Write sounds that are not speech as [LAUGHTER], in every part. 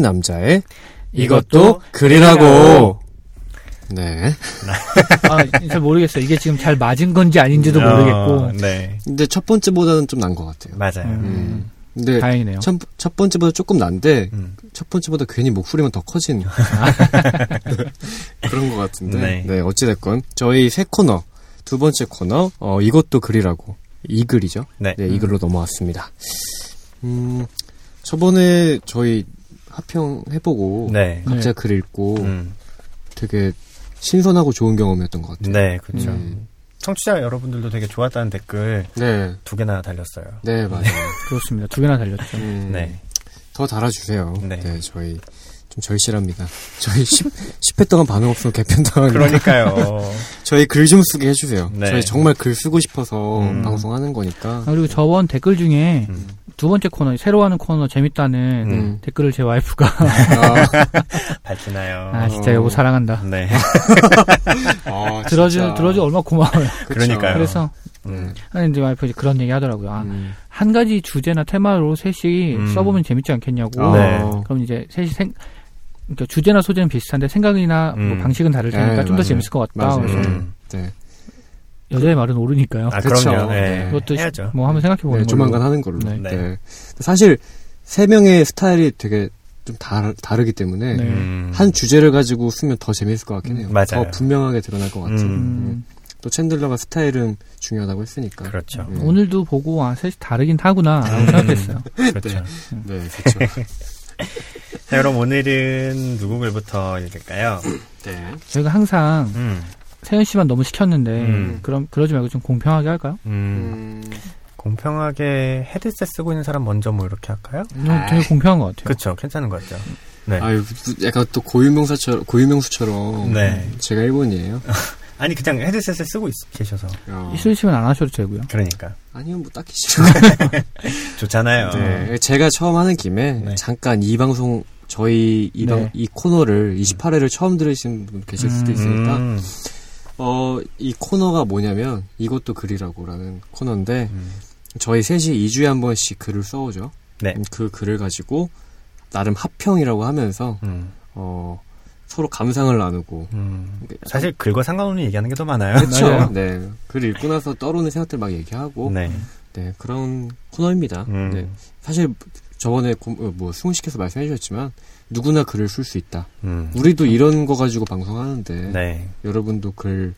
새 남자의 이것도 글이라고. 네. 아, 잘 모르겠어요. 이게 지금 잘 맞은 건지 아닌지도 모르겠고. 어, 네. 근데 첫 번째보다는 좀 난 것 같아요. 맞아요. 음, 음. 근데 다행이네요. 첫, 첫 번째보다 조금 난데 음. 첫 번째보다 괜히 목소리만 더 커진 [LAUGHS] 그런 것 같은데. 네. 네. 어찌 됐건 저희 새 코너 두 번째 코너 어, 이것도 글이라고 이 글이죠. 네. 네, 이 글로 넘어왔습니다. 음, 저번에 저희 합평 해보고 네. 각자 글 읽고 음. 되게 신선하고 좋은 경험이었던 것 같아요. 네, 그렇죠. 음. 청취자 여러분들도 되게 좋았다는 댓글 네, 두 개나 달렸어요. 네 맞아요. [LAUGHS] 그렇습니다. 두 개나 달렸죠. 음, 네. 더 달아주세요. 네. 네. 저희 좀 절실합니다. 저희 10, 10회 [LAUGHS] 동안 반응 없으면 개편 당하니까 그러니까요. [LAUGHS] 저희 글 좀 쓰게 해주세요. 네. 저희 정말 글 쓰고 싶어서 음. 방송하는 거니까. 아, 그리고 저번 댓글 중에 음. 두 번째 코너, 새로 하는 코너 재밌다는 음. 댓글을 제 와이프가 아, [LAUGHS] 밝히나요. 아 진짜 여보 사랑한다. 네. 아, 들어주 [LAUGHS] 진짜. 들어주 얼마 나 고마워요. [LAUGHS] 그러니까요. 그래서 음. 아니 이제 와이프 이제 그런 얘기 하더라고요. 아, 음. 한 가지 주제나 테마로 셋이 음. 써보면 재밌지 않겠냐고. 아. 네. 그럼 이제 셋이 생 그러니까 주제나 소재는 비슷한데 생각이나 뭐 음. 방식은 다를 테니까 네, 좀더 맞아요. 재밌을 것 같다. 맞아요. 그래서 음. 네. 여자의 말은 옳으니까요. 아, 그쵸. 그럼요. 네. 네. 그것도 시- 해야죠. 뭐 한번 생각해 보는 네. 조만간 하는 걸로. 네. 네. 네. 사실 세 명의 스타일이 되게 좀 다르, 다르기 때문에 네. 음. 한 주제를 가지고 쓰면 더 재밌을 것 같긴 해요. 맞아요. 더 분명하게 드러날 것 같은. 음. 음, 또 챈들러가 스타일은 중요하다고 했으니까. 그렇죠. 음. 오늘도 보고 아 셋이 다르긴 하구나 라고 음. 생각했어요. [LAUGHS] 그렇죠. 네, 그렇죠. [LAUGHS] 자, 그럼 오늘은 누구 글부터 읽을까요? 네. 저희가 항상 음. 세현 씨만 너무 시켰는데 음. 그럼 그러지 말고 좀 공평하게 할까요? 음. 음, 공평하게 헤드셋 쓰고 있는 사람 먼저 뭐 이렇게 할까요? 이건 되게 공평한 것 같아요. 그렇죠. 괜찮은 것 같죠. 네. 아유, 약간 또 고유명사처럼, 고유명수처럼. 네. 제가 일본이에요. [LAUGHS] 아니 그냥 헤드셋을 쓰고 있, 계셔서 어. 있으시면 안 하셔도 되고요. 그러니까 아니면 뭐 딱히 싫어. [LAUGHS] 좋잖아요. 네. 제가 처음 하는 김에 네. 잠깐 이 방송, 저희 이, 방, 네. 이 코너를 28회를 처음 들으신 분 계실 수도 음. 있으니까. 음. 어, 이 코너가 뭐냐면, 이것도 글이라고라는 코너인데, 음. 저희 셋이 2주에 한 번씩 글을 써오죠. 네. 음, 그 글을 가지고, 나름 합평이라고 하면서, 음. 어, 서로 감상을 나누고. 음. 사실 글과 상관없는 얘기하는 게 더 많아요. 그렇죠. 네. 글 읽고 나서 떠오르는 생각들 막 얘기하고. 네. 네. 그런 코너입니다. 음. 네. 사실, 저번에 고- 어, 뭐, 승훈 씨께서 말씀해 주셨지만, 누구나 글을 쓸 수 있다. 음. 우리도 이런 거 가지고 방송하는데, 네. 여러분도 글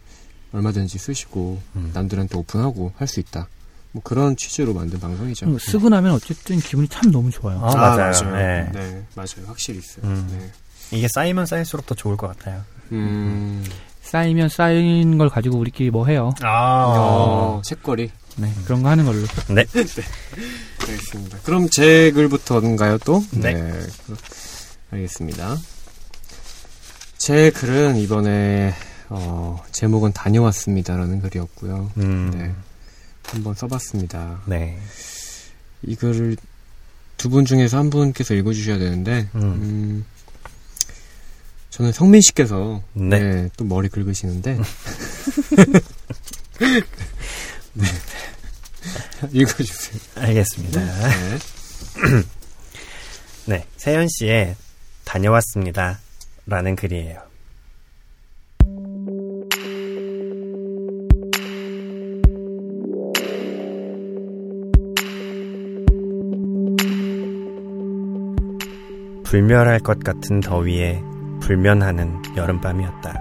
얼마든지 쓰시고, 음. 남들한테 오픈하고 할 수 있다. 뭐 그런 취지로 만든 방송이죠. 그리고 쓰고 나면 어쨌든 기분이 참 너무 좋아요. 아, 맞아요. 네. 네, 맞아요. 확실히 있어요. 음. 네. 이게 쌓이면 쌓일수록 더 좋을 것 같아요. 음. 쌓이면 쌓인 걸 가지고 우리끼리 뭐 해요. 아. 어, 책거리. 네, 그런 거 하는 걸로. [LAUGHS] 네. 알겠습니다. 그럼 제 글부터인가요, 또? 네. 그- 알겠습니다. 제 글은 이번에, 어, 제목은 다녀왔습니다라는 글이었고요. 음. 네. 한번 써봤습니다. 네. 이 글을 두 분 중에서 한 분께서 읽어주셔야 되는데, 음. 음, 저는 성민 씨께서 네. 네, 또 머리 긁으시는데 [LAUGHS] [LAUGHS] 네. [LAUGHS] 읽어주세요. 알겠습니다. 네. 네. [CLEARS THROAT] 세현 씨의 다녀왔습니다. 라는 글이에요. 불멸할 것 같은 더위에 불면하는 여름밤이었다.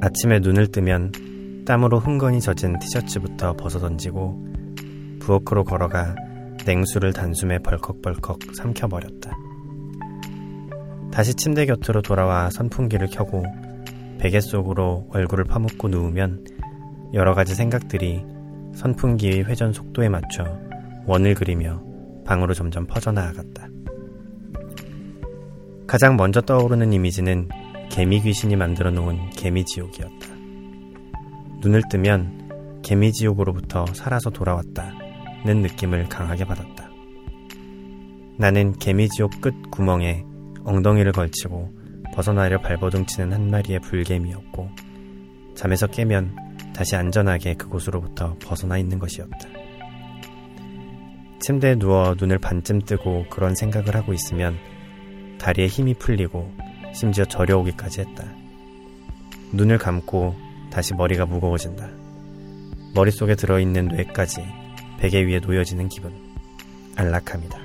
아침에 눈을 뜨면 땀으로 흥건히 젖은 티셔츠부터 벗어던지고 부엌으로 걸어가 냉수를 단숨에 벌컥벌컥 삼켜버렸다. 다시 침대 곁으로 돌아와 선풍기를 켜고 베개 속으로 얼굴을 파묻고 누우면 여러 가지 생각들이 선풍기의 회전 속도에 맞춰 원을 그리며 방으로 점점 퍼져나아갔다. 가장 먼저 떠오르는 이미지는 개미 귀신이 만들어 놓은 개미 지옥이었다. 눈을 뜨면 개미 지옥으로부터 살아서 돌아왔다는 느낌을 강하게 받았다. 나는 개미 지옥 끝 구멍에 엉덩이를 걸치고 벗어나려 발버둥치는 한 마리의 불개미였고 잠에서 깨면 다시 안전하게 그곳으로부터 벗어나 있는 것이었다. 침대에 누워 눈을 반쯤 뜨고 그런 생각을 하고 있으면 다리에 힘이 풀리고 심지어 저려오기까지 했다. 눈을 감고 다시 머리가 무거워진다. 머릿속에 들어있는 뇌까지 베개 위에 놓여지는 기분. 안락함이다.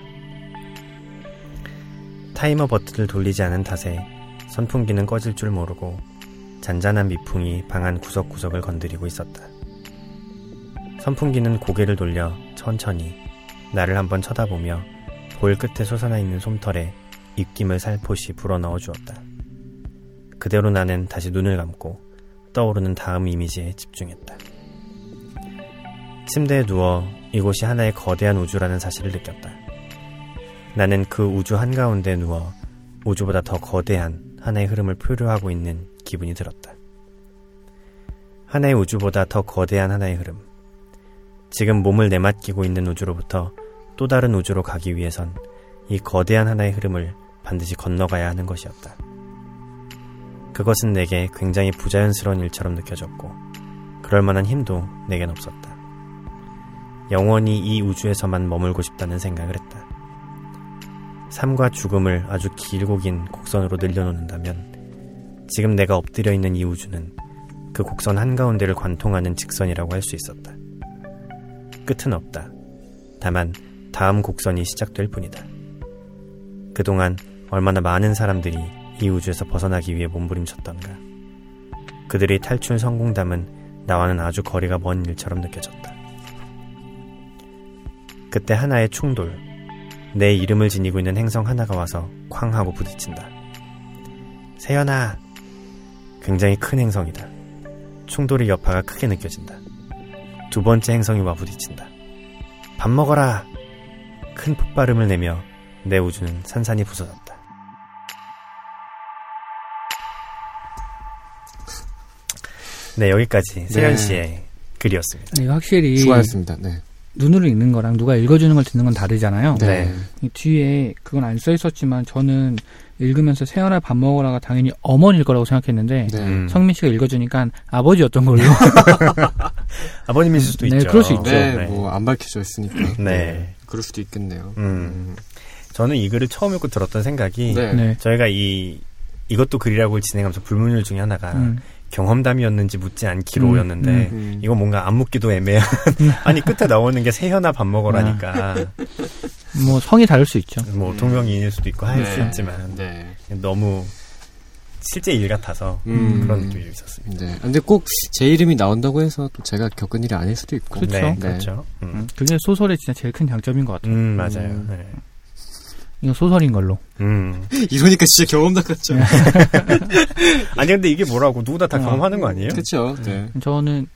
타이머 버튼을 돌리지 않은 탓에 선풍기는 꺼질 줄 모르고 잔잔한 미풍이 방 안 구석구석을 건드리고 있었다. 선풍기는 고개를 돌려 천천히 나를 한번 쳐다보며 볼 끝에 솟아나 있는 솜털에 입김을 살포시 불어넣어 주었다. 그대로 나는 다시 눈을 감고 떠오르는 다음 이미지에 집중했다. 침대에 누워 이곳이 하나의 거대한 우주라는 사실을 느꼈다. 나는 그 우주 한가운데 누워 우주보다 더 거대한 하나의 흐름을 표류하고 있는 기분이 들었다. 하나의 우주보다 더 거대한 하나의 흐름. 지금 몸을 내맡기고 있는 우주로부터 또 다른 우주로 가기 위해선 이 거대한 하나의 흐름을 반드시 건너가야 하는 것이었다. 그것은 내게 굉장히 부자연스러운 일처럼 느껴졌고, 그럴 만한 힘도 내겐 없었다. 영원히 이 우주에서만 머물고 싶다는 생각을 했다. 삶과 죽음을 아주 길고 긴 곡선으로 늘려놓는다면, 지금 내가 엎드려 있는 이 우주는 그 곡선 한가운데를 관통하는 직선이라고 할 수 있었다. 끝은 없다. 다만 다음 곡선이 시작될 뿐이다. 그동안 얼마나 많은 사람들이 이 우주에서 벗어나기 위해 몸부림쳤던가. 그들의 탈출 성공담은 나와는 아주 거리가 먼 일처럼 느껴졌다. 그때 하나의 충돌, 내 이름을 지니고 있는 행성 하나가 와서 쾅 하고 부딪힌다. 세연아! 굉장히 큰 행성이다. 충돌의 여파가 크게 느껴진다. 두 번째 행성이 와 부딪힌다. 밥 먹어라! 큰 폭발음을 내며 내 우주는 산산이 부서졌다. 네, 여기까지 세연 씨의 글이었습니다. 네, 확실히 수고하셨습니다. 네. 눈으로 읽는 거랑 누가 읽어주는 걸 듣는 건 다르잖아요. 네. 이 뒤에 그건 안 써 있었지만 저는 읽으면서 세연아 밥 먹어라가 당연히 어머니일 거라고 생각했는데 네. 음. 성민 씨가 읽어주니까 아버지였던 걸로. [LAUGHS] 아버님일 수도 네, 있죠. 그럴 수 있죠. 네, 뭐 안 밝혀져 있으니까. 네. 그럴 수도 있겠네요. 음. 저는 이 글을 처음 읽고 들었던 생각이 네. 네. 저희가 이 이것도 글이라고 진행하면서 불문율 중에 하나가 음. 경험담이었는지 묻지 않기로였는데 음, 음. 이거 뭔가 안 묻기도 애매한 [LAUGHS] 아니 끝에 나오는 게 세현아 밥 먹으라니까 뭐 성이 다를 수 있죠. 뭐 음. 동명이인일 수도 있고 할수 네. 있지만 네. 너무 실제 일 같아서 음. 그런 느낌이 있었습니다. 네. 근데 꼭 제 이름이 나온다고 해서 또 제가 겪은 일이 아닐 수도 있고. 그렇죠. 네, 네. 그렇죠. 음, 음, 그게 소설의 진짜 제일 큰 장점인 것 같아요. 음, 맞아요. 음. 네. 이거 소설인 걸로. 음. [LAUGHS] 이러니까 진짜 경험담 같죠. [LAUGHS] 아니 근데 이게 뭐라고 누구나 다 어. 경험하는 거 아니에요? 그렇죠. 네. 저는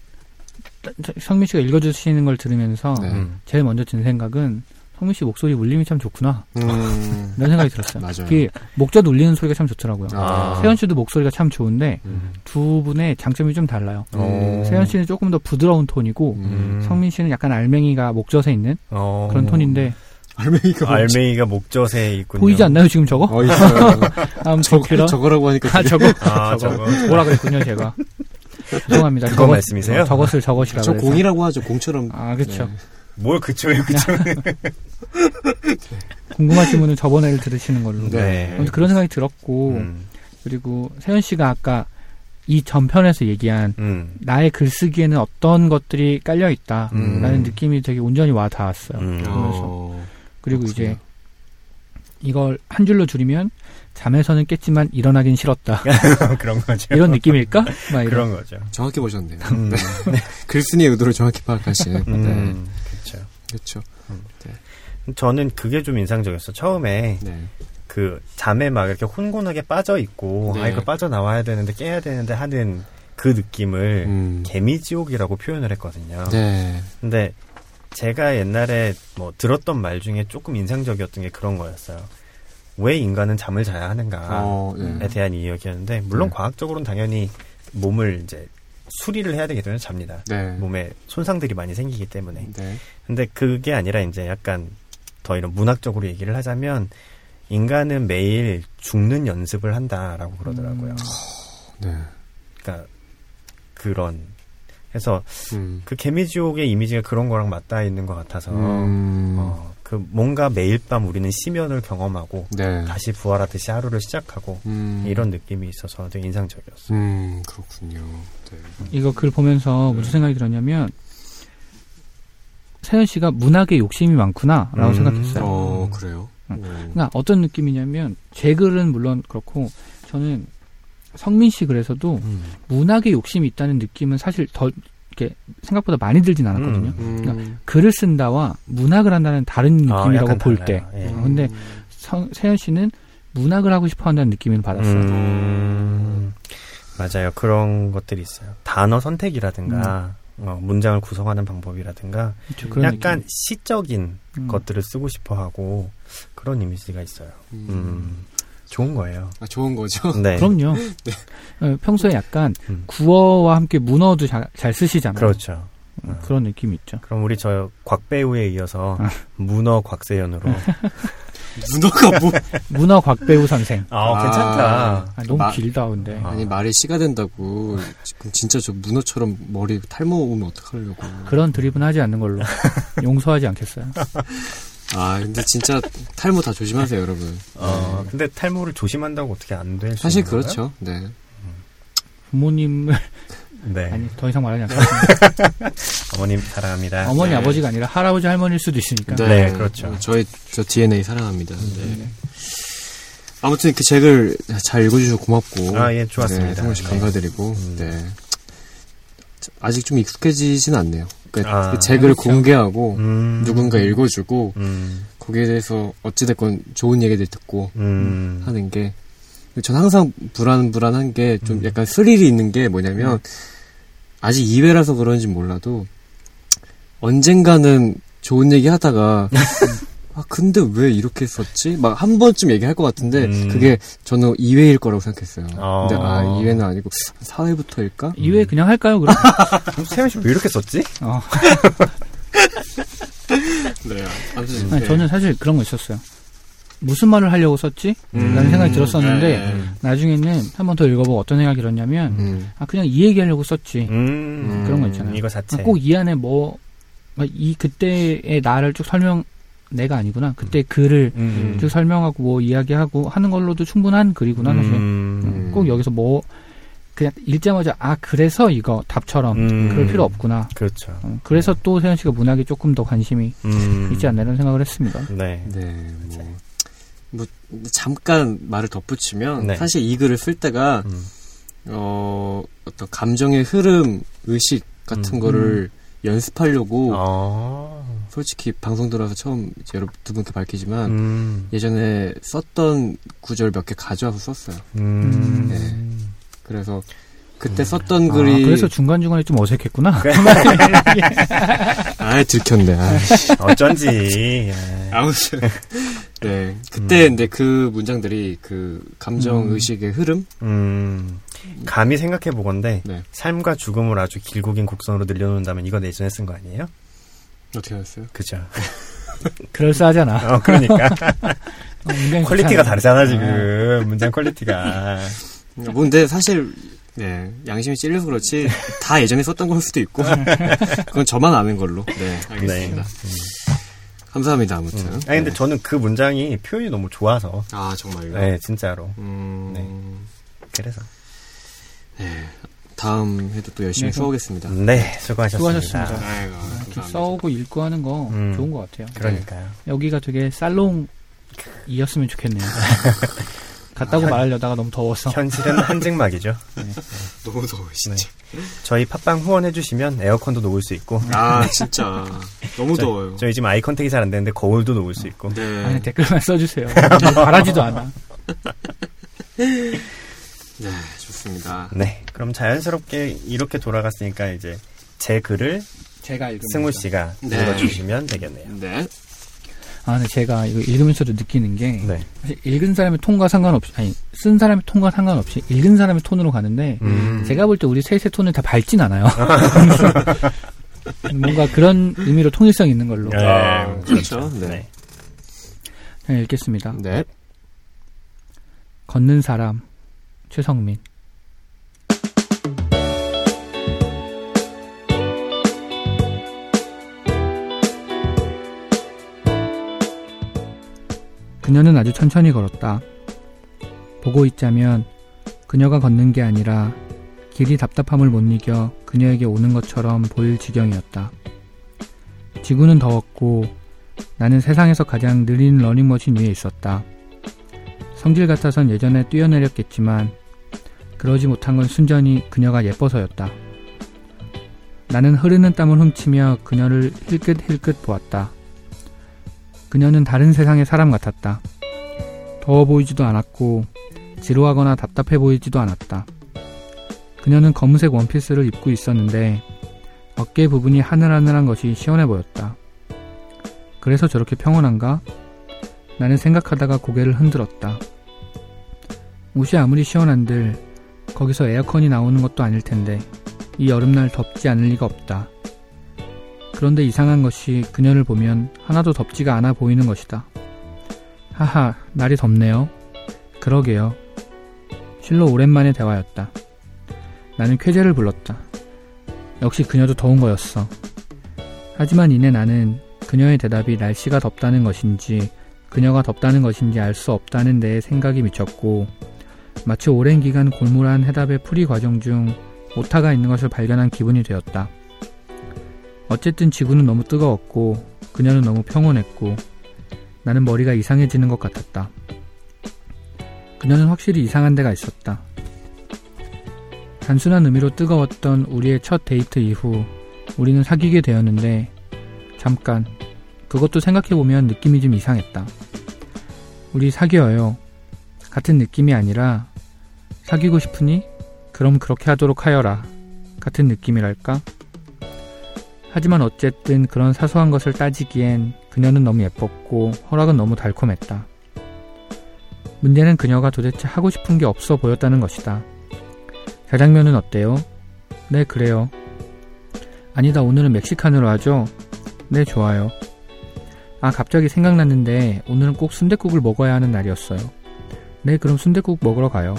저- 성민 씨가 읽어주시는 걸 들으면서 네. 음. 제일 먼저 든 생각은 성민 씨 목소리 울림이 참 좋구나. 음. 이런 생각이 들었어요. 맞아요. 그게 목젖 울리는 소리가 참 좋더라고요. 아. 세현 씨도 목소리가 참 좋은데 음. 두 분의 장점이 좀 달라요. 어. 세현 씨는 조금 더 부드러운 톤이고 음. 성민 씨는 약간 알맹이가 목젖에 있는 어. 그런 톤인데 알맹이가 알맹이가 목젖에 있군요. 보이지 않나요 지금 저거? 어 있어요. [LAUGHS] 아무튼 저, 저거라고 하니까 아 저거 [LAUGHS] 아, 저거 저거. 뭐라 그랬군요 제가 죄송합니다. 그거 말씀이세요? 어, 저것을 저것이라고 저 그래서. 공이라고 하죠. 공처럼. 아 그렇죠. 네. 뭘 그쪽에 그쪽. [LAUGHS] 궁금하신 분은 저번에를 들으시는 걸로. 네. 아무튼 그런 생각이 들었고 음. 그리고 세현 씨가 아까 이 전편에서 얘기한 음. 나의 글쓰기에는 어떤 것들이 깔려 있다라는 음. 느낌이 되게 온전히 와 닿았어요. 음. 어, 그리고 그렇구나. 이제 이걸 한 줄로 줄이면 잠에서는 깼지만 일어나긴 싫었다. [LAUGHS] 그런 거죠. 이런 느낌일까? 막 이런. 그런 거죠. 정확히 보셨네요. 음. 네. 글쓴이의 의도를 정확히 파악하시는. 네. 음. 그렇죠. 그렇죠. 저는 그게 좀 인상적이었어. 처음에 네. 그 잠에 막 이렇게 혼곤하게 빠져 있고 네. 아 이거 빠져 나와야 되는데 깨야 되는데 하는 그 느낌을 음. 개미지옥이라고 표현을 했거든요. 네. 근데 제가 옛날에 뭐 들었던 말 중에 조금 인상적이었던 게 그런 거였어요. 왜 인간은 잠을 자야 하는가에 어, 네. 대한 이야기였는데 물론 네. 과학적으로는 당연히 몸을 이제 수리를 해야 되기 때문에 잡니다. 네. 몸에 손상들이 많이 생기기 때문에. 네. 근데 그게 아니라 이제 약간 더 이런 문학적으로 얘기를 하자면 인간은 매일 죽는 연습을 한다라고 그러더라고요. 네. 그러니까 그런 그래서 음. 그 개미지옥의 이미지가 그런 거랑 맞닿아 있는 것 같아서 음. 어, 그 뭔가 매일 밤 우리는 심연을 경험하고 네. 다시 부활하듯이 하루를 시작하고 음. 이런 느낌이 있어서 되게 인상적이었어요. 음, 그렇군요. 네. 이거 글 보면서 무슨 생각이 들었냐면 세현 씨가 문학에 욕심이 많구나라고 음. 생각했어요. 어, 그래요? 응. 어. 그러니까 어떤 느낌이냐면 제 글은 물론 그렇고 저는 성민 씨 글에서도 음. 문학에 욕심이 있다는 느낌은 사실 더 이렇게 생각보다 많이 들진 않았거든요. 음. 음. 글을 쓴다와 문학을 한다는 다른 아, 느낌이라고 약간 볼 달라요. 때. 예. 어, 근데 성- 세현 씨는 문학을 하고 싶어 한다는 느낌을 받았어요. 음, 맞아요. 그런 것들이 있어요. 단어 선택이라든가 어, 문장을 구성하는 방법이라든가 그렇죠. 그런 약간 느낌. 시적인 음. 것들을 쓰고 싶어 하고 그런 이미지가 있어요. 좋은 거예요. 아, 좋은 거죠? [LAUGHS] 네. 그럼요. [LAUGHS] 어, 평소에 약간 음. 구어와 함께 문어도 잘, 잘 쓰시잖아요. 그렇죠. 음, 그런 느낌이 있죠. 그럼 우리 저 곽배우에 이어서 아. 문어 곽세연으로. [LAUGHS] 문어가 뭐. 문어 곽배우 선생. 아, 아. 괜찮다. 아, 너무 마- 길다 근데. 아. 아니, 말이 씨가 된다고. 지금 진짜 저 문어처럼 머리 탈모 오면 어떡하려고. 그런 드립은 하지 않는 걸로 용서하지 않겠어요. 아, 근데 진짜 탈모 다 조심하세요, 여러분. 어, 네. 근데 탈모를 조심한다고 어떻게 안 될수 사실 있는 건가요? 그렇죠. 네. 부모님을 [LAUGHS] 네. 아니 더 이상 말하지 않겠습니다. [LAUGHS] 어머님 사랑합니다. 어머니 네. 아버지가 아니라 할아버지 할머니일 수도 있으니까. 네, 그렇죠. 저희, 저 DNA 사랑합니다. 네. 네. 아무튼 그 책을 잘 읽어주셔서 고맙고. 아, 예, 좋았습니다. 네, 성훈 씨 네. 감사드리고. 음. 네. 아직 좀 익숙해지진 않네요. 그러니까 아, 그 책을 그렇죠. 공개하고 음. 누군가 읽어주고 음. 거기에 대해서 어찌됐건 좋은 얘기들 듣고 음. 하는 게. 전 항상 불안불안한 게좀 음. 약간 스릴이 있는 게 뭐냐면 아직 2회라서 그런지 몰라도 언젠가는 좋은 얘기 하다가 [LAUGHS] 아 근데 왜 이렇게 썼지? 막 한 번쯤 얘기할 것 같은데 음. 그게 저는 2회일 거라고 생각했어요. 어. 근데 아 2회는 아니고 4회부터일까? 이외에 그냥 할까요 그럼? 세현 씨왜 이렇게 썼지? 어. [LAUGHS] 네. 아무튼 아니, 저는 사실 그런 거 있었어요. 무슨 말을 하려고 썼지? 음. 라는 생각이 들었었는데 네. 나중에는 한 번 더 읽어보고 어떤 생각이 들었냐면 음. 아 그냥 이 얘기하려고 썼지. 음. 그런 거 있잖아요. 이거 자체. 꼭이 안에 뭐 이 그때의 나를 쭉 설명 내가 아니구나. 그때 글을 음. 쭉 설명하고 뭐 이야기하고 하는 걸로도 충분한 글이구나 사실. 음. 음, 꼭 여기서 뭐 그냥 읽자마자 아 그래서 이거 답처럼 음. 그럴 필요 없구나. 그렇죠. 어, 그래서 또 세현 씨가 문학에 조금 더 관심이 음. 있지 않나 이런 생각을 했습니다. 네. 네. 뭐, 뭐 잠깐 말을 덧붙이면 네. 사실 이 글을 쓸 때가 음. 어 어떤 감정의 흐름, 의식 같은 음. 거를 연습하려고 어. 솔직히 방송 들어와서 처음 이제 여러분 두 분께 밝히지만 음. 예전에 썼던 구절 몇 개 가져와서 썼어요. 음. 네. 그래서 그때 음. 썼던 아, 글이 그래서 중간 중간에 좀 어색했구나. [LAUGHS] 아 들켰네. 아, [LAUGHS] 어쩐지. 예. 아무튼 [LAUGHS] 네 그때 음. 근데 그 문장들이 그 감정 음. 의식의 흐름 음. 감히 생각해 보건데 네 삶과 죽음을 아주 길고 긴 곡선으로 늘려놓는다면 이거 예전에 쓴 거 아니에요? 어떻게 하셨어요? 그죠. [LAUGHS] 그럴싸하잖아. 어, 그러니까. [LAUGHS] 어, quality가. 다르잖아, 지금. 문장 quality가. 뭐 근데 사실 네 양심이 찔려서 그렇지 다 예전에 썼던 걸 수도 있고 [LAUGHS] 그건 저만 아는 걸로 네 알겠습니다. 감사합니다 아무튼. 음. 아니, 근데 네. 저는 그 문장이 표현이 너무 좋아서. 아 정말요? 네, 진짜로. 음, 네. 그래서. 다음 해도 또 열심히 네, 써오겠습니다. 네, 수고하셨습니다. 수고하셨습니다. 아이고, 이렇게 감사합니다. 써오고 읽고 하는 거 음. 좋은 것 같아요. 그러니까요. 여기가 되게 살롱이었으면 좋겠네요. [LAUGHS] 갔다고 현- 말하려다가 너무 더워서. 현실은 [LAUGHS] 한증막이죠. 너무 더워 진짜. 저희 팟빵 후원해주시면 에어컨도 놓을 수 있고. 아 진짜 너무 저- 더워요. 저희 지금 아이 컨택이 잘 안 되는데 거울도 놓을 수 있고. 네. 아니, 댓글만 써주세요. [LAUGHS] 바라지도 않아. 네 좋습니다. 네. 그럼 자연스럽게 이렇게 돌아갔으니까 이제 제 글을 제가 읽으면서. 승우 씨가 네. 읽어주시면 되겠네요. 네. 아, 근데 제가 이거 읽으면서도 느끼는 게 네. 사실 읽은 사람의 톤과 상관없이 아니 쓴 사람의 톤과 상관없이 읽은 사람의 톤으로 가는데 음. 제가 볼 때 우리 셋의 톤은 다 밝진 않아요. [LAUGHS] 뭔가 그런 의미로 통일성 있는 걸로 네, 아, 그렇죠. 네. 네. 그냥 읽겠습니다. 네. 걷는 사람 최성민 그녀는 아주 천천히 걸었다. 보고 있자면 그녀가 걷는 게 아니라 길이 답답함을 못 이겨 그녀에게 오는 것처럼 보일 지경이었다. 지구는 더웠고 나는 세상에서 가장 느린 러닝머신 위에 있었다. 성질 같아선 예전에 뛰어내렸겠지만 그러지 못한 건 순전히 그녀가 예뻐서였다. 나는 흐르는 땀을 훔치며 그녀를 힐끗힐끗 보았다. 그녀는 다른 세상의 사람 같았다. 더워 보이지도 않았고 지루하거나 답답해 보이지도 않았다. 그녀는 검은색 원피스를 입고 있었는데 어깨 부분이 하늘하늘한 것이 시원해 보였다. 그래서 저렇게 평온한가? 나는 생각하다가 고개를 흔들었다. 옷이 아무리 시원한들 거기서 에어컨이 나오는 것도 아닐 텐데 이 여름날 덥지 않을 리가 없다. 그런데 이상한 것이 그녀를 보면 하나도 덥지가 않아 보이는 것이다. 하하, 날이 덥네요. 그러게요. 실로 오랜만의 대화였다. 나는 쾌재를 불렀다. 역시 그녀도 더운 거였어. 하지만 이내 나는 그녀의 대답이 날씨가 덥다는 것인지 그녀가 덥다는 것인지 알 수 없다는 데에 생각이 미쳤고 마치 오랜 기간 골몰한 해답의 풀이 과정 중 오타가 있는 것을 발견한 기분이 되었다. 어쨌든 지구는 너무 뜨거웠고 그녀는 너무 평온했고 나는 머리가 이상해지는 것 같았다. 그녀는 확실히 이상한 데가 있었다. 단순한 의미로 뜨거웠던 우리의 첫 데이트 이후 우리는 사귀게 되었는데 잠깐 그것도 생각해보면 느낌이 좀 이상했다. 우리 사귀어요. 같은 느낌이 아니라 사귀고 싶으니 그럼 그렇게 하도록 하여라. 같은 느낌이랄까? 하지만 어쨌든 그런 사소한 것을 따지기엔 그녀는 너무 예뻤고 허락은 너무 달콤했다. 문제는 그녀가 도대체 하고 싶은 게 없어 보였다는 것이다. 자장면은 어때요? 네, 그래요. 아니다, 오늘은 멕시칸으로 하죠? 네, 좋아요. 아, 갑자기 생각났는데 오늘은 꼭 순댓국을 먹어야 하는 날이었어요. 네, 그럼 순댓국 먹으러 가요.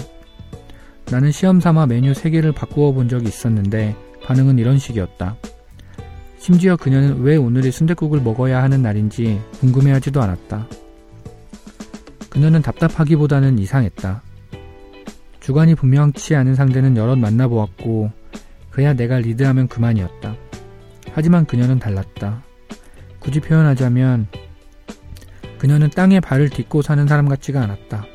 나는 시험 삼아 메뉴 3개를 바꾸어 본 적이 있었는데 반응은 이런 식이었다. 심지어 그녀는 왜 오늘이 순댓국을 먹어야 하는 날인지 궁금해하지도 않았다. 그녀는 답답하기보다는 이상했다. 주관이 분명치 않은 상대는 여럿 만나보았고 그야 내가 리드하면 그만이었다. 하지만 그녀는 달랐다. 굳이 표현하자면 그녀는 땅에 발을 딛고 사는 사람 같지가 않았다.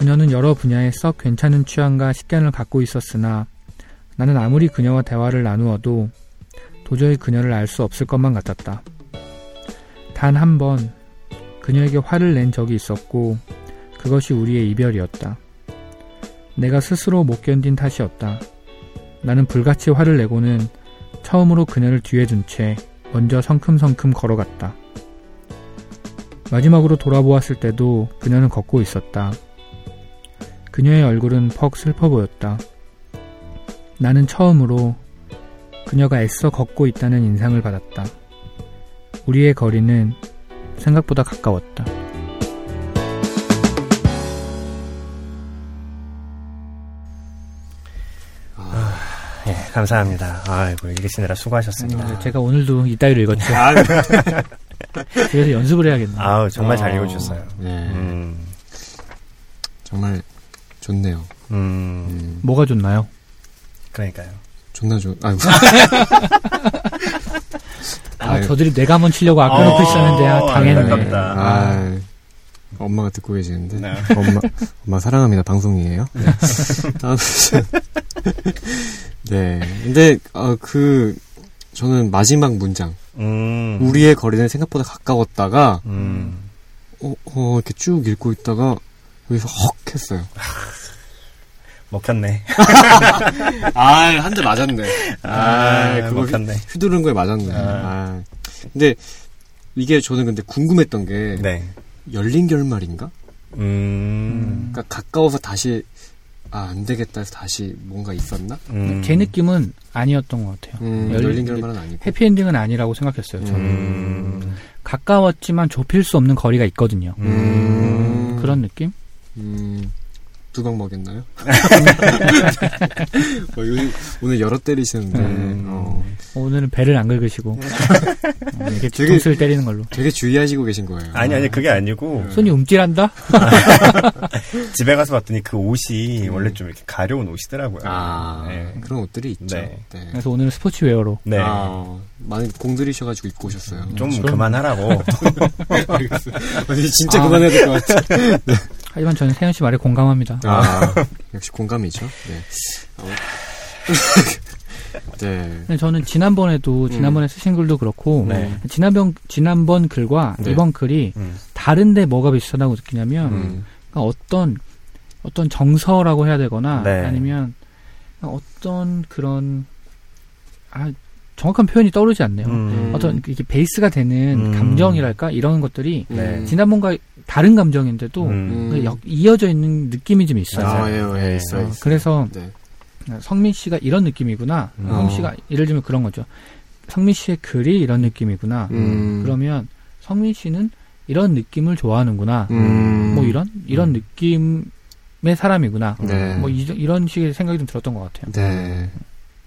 그녀는 여러 분야에 썩 괜찮은 취향과 식견을 갖고 있었으나 나는 아무리 그녀와 대화를 나누어도 도저히 그녀를 알 수 없을 것만 같았다. 단 한 번 그녀에게 화를 낸 적이 있었고 그것이 우리의 이별이었다. 내가 스스로 못 견딘 탓이었다. 나는 불같이 화를 내고는 처음으로 그녀를 뒤에 둔 채 먼저 성큼성큼 걸어갔다. 마지막으로 돌아보았을 때도 그녀는 걷고 있었다. 그녀의 얼굴은 퍽 슬퍼 보였다. 나는 처음으로 그녀가 애써 걷고 있다는 인상을 받았다. 우리의 거리는 생각보다 가까웠다. 예, 감사합니다. 아이고, 읽으시느라 수고하셨습니다. 네, 제가 오늘도 이따위로 읽었죠. 아, 그래서 연습을 해야겠네요. 아우, 정말 잘 어, 읽어주셨어요. 네. 음, 정말 좋네요. 음, 음, 뭐가 좋나요? 그러니까요. 존나 좋. 아유. [LAUGHS] 아, 아유. 저들이 내가 한번 치려고 아껴놓고 어, 있었는데, 아, 당했네. 안타깝다. 아, 엄마가 듣고 계시는데. 네. 엄마, 엄마 사랑합니다. 방송이에요. 네. [LAUGHS] 네. 근데, 어, 그, 저는 마지막 문장. 음, 우리의 거리는 생각보다 가까웠다가, 음, 어, 어, 이렇게 쭉 읽고 있다가, 여기서 헉 했어요. 먹혔네. [LAUGHS] 아, 한 대 맞았네. 아, 그거 먹혔네. 휘두른 거에 맞았네. 아. 아. 근데, 이게 저는 근데 궁금했던 게, 네. 열린 결말인가? 음, 그러니까 가까워서 다시, 아, 안 되겠다 해서 다시 뭔가 있었나? 음, 제 느낌은 아니었던 것 같아요. 음, 열린- 열린 결말은 아니고. 해피엔딩은 아니라고 생각했어요. 저는 음, 가까웠지만 좁힐 수 없는 거리가 있거든요. 음, 그런 느낌? 음, 두방 먹였나요? [LAUGHS] 어, 요- 오늘 여러 때리시는데 음. 어, 오늘은 배를 안 긁으시고 어, 이렇게 되게- 뒤통수를 때리는 걸로. 되게 주의하시고 계신 거예요. 아니 아니 그게 아니고 손이 움찔한다? [LAUGHS] 집에 가서 봤더니 그 옷이 음. 원래 좀 이렇게 가려운 옷이더라고요. 아 네. 그런 옷들이 있죠. 네. 네. 그래서 오늘은 스포츠웨어로. 네. 아, 많이 공들이셔가지고 입고 오셨어요. 좀 그럼- 그만하라고. [LAUGHS] 알겠어요. 근데 진짜 아. 그만해야 될 것 같아. 하지만 저는 세현 씨 말에 공감합니다. 아, 역시 공감이죠. 네. 어. 네. 근데 저는 지난번에도 지난번에 쓰신 글도 그렇고 네. 지난번 지난번 글과 네. 이번 글이 음. 다른데 뭐가 비슷하다고 느끼냐면 음. 그러니까 어떤 어떤 정서라고 해야 되거나 네. 아니면 어떤 그런 아 정확한 표현이 떠오르지 않네요. 음. 어떤 이게 베이스가 되는 음. 감정이랄까 이런 것들이 네. 지난번과 다른 감정인데도 음. 그 역- 이어져 있는 느낌이 좀 있어요. 아, 예, 예, 네. 있어요. 어, 있어요. 그래서 네. 성민 씨가 이런 느낌이구나. 음. 성민 씨가 예를 들면 그런 거죠. 성민 씨의 글이 이런 느낌이구나. 음. 그러면 성민 씨는 이런 느낌을 좋아하는구나. 음. 뭐 이런 이런 음. 느낌의 사람이구나. 네. 뭐 이, 이런 식의 생각이 좀 들었던 것 같아요. 네.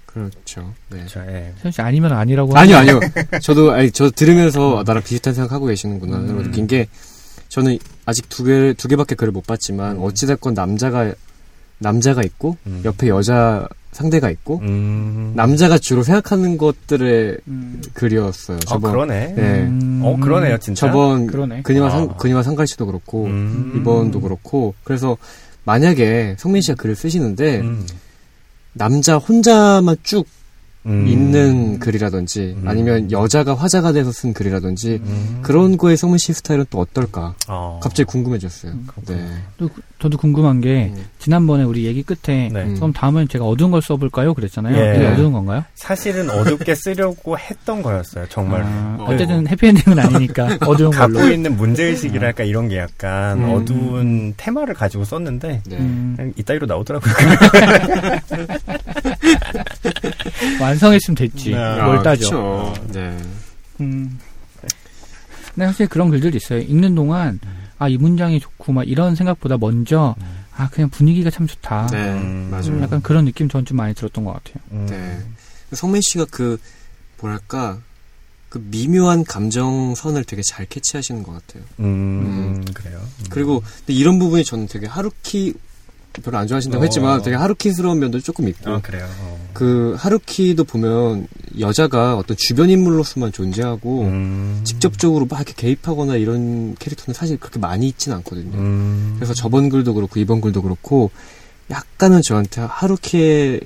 그렇죠. 네. 그렇죠. 예. 씨 아니면 아니라고. 아니요, 아니요. 저도, 아니, 저 들으면서 아, 나랑 비슷한 생각하고 계시는구나. 음. 라고 느낀 게, 저는 아직 두 개, 두 개밖에 글을 못 봤지만, 음. 어찌됐건 남자가, 남자가 있고, 음. 옆에 여자 상대가 있고, 음. 남자가 주로 생각하는 것들의 음. 글이었어요. 어, 저번, 그러네. 네. 음. 어, 그러네요, 진짜. 저번, 그러네. 그니와 아. 상, 그니와 상갈 씨도 그렇고, 음. 이번도 그렇고, 그래서, 만약에 성민 씨가 글을 쓰시는데, 음. 남자 혼자만 쭉 음. 있는 글이라든지, 음. 아니면 여자가 화자가 돼서 쓴 글이라든지, 음. 그런 거에 성민 씨 스타일은 또 어떨까? 어. 갑자기 궁금해졌어요. 음, 네. 또 그- 저도 궁금한 게 음. 지난번에 우리 얘기 끝에 네. 음. 그럼 다음엔 제가 어두운 걸 써볼까요? 그랬잖아요. 예. 어두운 건가요? 사실은 어둡게 쓰려고 했던 거였어요, 정말. 아, 어. 어쨌든 해피엔딩은 아니니까 [LAUGHS] 어두운 걸로. 갖고 있는 문제 의식이랄까 이런 게 약간 음. 어두운 테마를 가지고 썼는데, 네. 음, 이따위로 나오더라고요. [LAUGHS] [LAUGHS] 완성했으면 됐지. 네. 뭘 아, 따져. 그쵸. 네. 음. 근데 사실 그런 글들도 있어요. 읽는 동안 아 이 문장이 좋고 막 이런 생각보다 먼저 아 그냥 분위기가 참 좋다. 네. 음. 맞아요. 음, 약간 그런 느낌 전 좀 많이 들었던 것 같아요. 음. 네. 성민 씨가 그, 뭐랄까, 그 미묘한 감정선을 되게 잘 캐치하시는 것 같아요. 음, 그래요. 음. 그리고, 근데 이런 부분이 저는 되게 하루키, 별로 안 좋아하신다고 어. 했지만 되게 하루키스러운 면도 조금 있고, 아, 그래요. 어. 그 하루키도 보면 여자가 어떤 주변 인물로서만 존재하고, 음. 직접적으로 막 이렇게 개입하거나 이런 캐릭터는 사실 그렇게 많이 있진 않거든요. 음. 그래서 저번 글도 그렇고 이번 글도 그렇고 약간은 저한테 하루키의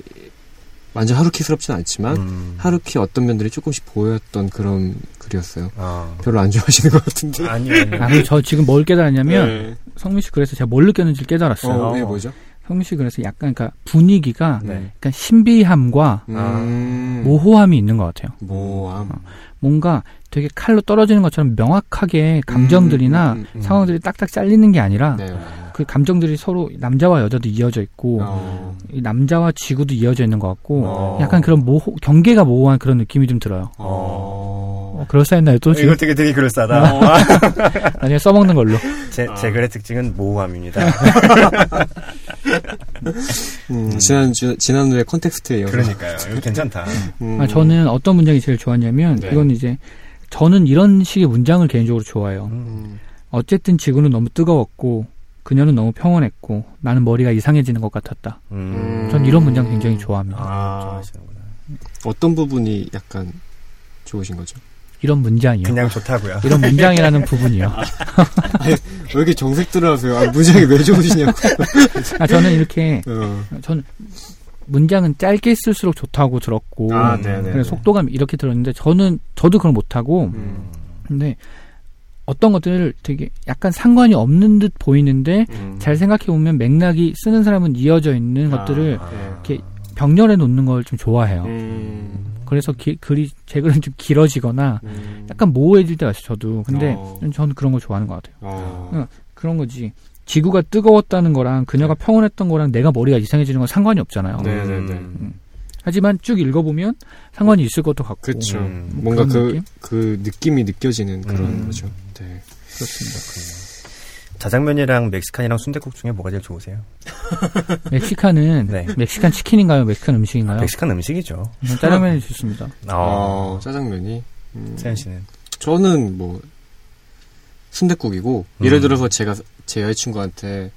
완전 하루키스럽진 않지만 음. 하루키 어떤 면들이 조금씩 보였던 그런 글이었어요. 아. 별로 안 좋아하시는 것 같은데. [LAUGHS] 아니요, 아니요. 아, 저 지금 뭘 깨달았냐면 네. 성민 씨 그래서 제가 뭘 느꼈는지 깨달았어요. 어, 이게 뭐죠? 성민 씨 그래서 약간 그러니까 분위기가 네. 약간 신비함과 음, 모호함이 있는 것 같아요. 모함. 뭔가 되게 칼로 떨어지는 것처럼 명확하게 감정들이나 음, 음, 음. 상황들이 딱딱 잘리는 게 아니라 네. 그 감정들이 서로 남자와 여자도 이어져 있고 어, 이 남자와 지구도 이어져 있는 것 같고 어. 약간 그런 모호 경계가 모호한 그런 느낌이 좀 들어요. 어. 어, 그럴싸했나요? 또 이거 되게 되게 그럴싸하다. 어. [LAUGHS] 나중에 써먹는 걸로. 제, 제 글의 특징은 모호함입니다. [LAUGHS] 음, 지난 주, 지난주에 context에 이어서. 그러니까요. 이거 괜찮다. 음. 아, 저는 어떤 문장이 제일 좋았냐면 네. 이건 이제 저는 이런 식의 문장을 개인적으로 좋아해요. 음, 어쨌든 지구는 너무 뜨거웠고 그녀는 너무 평온했고 나는 머리가 이상해지는 것 같았다. 음. 전 이런 문장 굉장히 좋아합니다. 아. 어떤 부분이 약간 좋으신 거죠? 이런 문장이요. 그냥 좋다고요. 이런 문장이라는 부분이요. [LAUGHS] 왜 이렇게 정색들을 하세요? 아, 문장이 왜 좋으시냐고. 아, 저는 이렇게 어. 전 문장은 짧게 쓸수록 좋다고 들었고 아, 네네. 그래서 속도감 이렇게 들었는데 저는 저도 그걸 못하고 음. 근데 어떤 것들을 되게 약간 상관이 없는 듯 보이는데 음. 잘 생각해 보면 맥락이 쓰는 사람은 이어져 있는 아, 것들을 네. 이렇게 병렬해 놓는 걸 좀 좋아해요. 음. 그래서 기- 글이 제 글은 좀 길어지거나 음. 약간 모호해질 때가 있어요. 저도 근데 어. 저는 그런 걸 좋아하는 것 같아요. 어. 응. 그런 거지. 지구가 뜨거웠다는 거랑 그녀가 평온했던 거랑 내가 머리가 이상해지는 건 상관이 없잖아요. 네. 네네네. 음. 하지만 쭉 읽어보면 상관이 있을 것도 같고 그쵸. 음, 뭐 뭔가 그, 느낌? 그 느낌이 느껴지는 그런 음. 거죠. 네. 그렇습니다. 자장면이랑 멕시칸이랑 순대국 중에 뭐가 제일 좋으세요? [LAUGHS] 멕시칸은 네. 멕시칸 치킨인가요? 멕시칸 음식인가요? 멕시칸 음식이죠. 저는 짜장면이 좋습니다. 어, 짜장면이. 음, 세현 씨는 저는 뭐 순댓국이고 음. 예를 들어서 제가 제 여자친구한테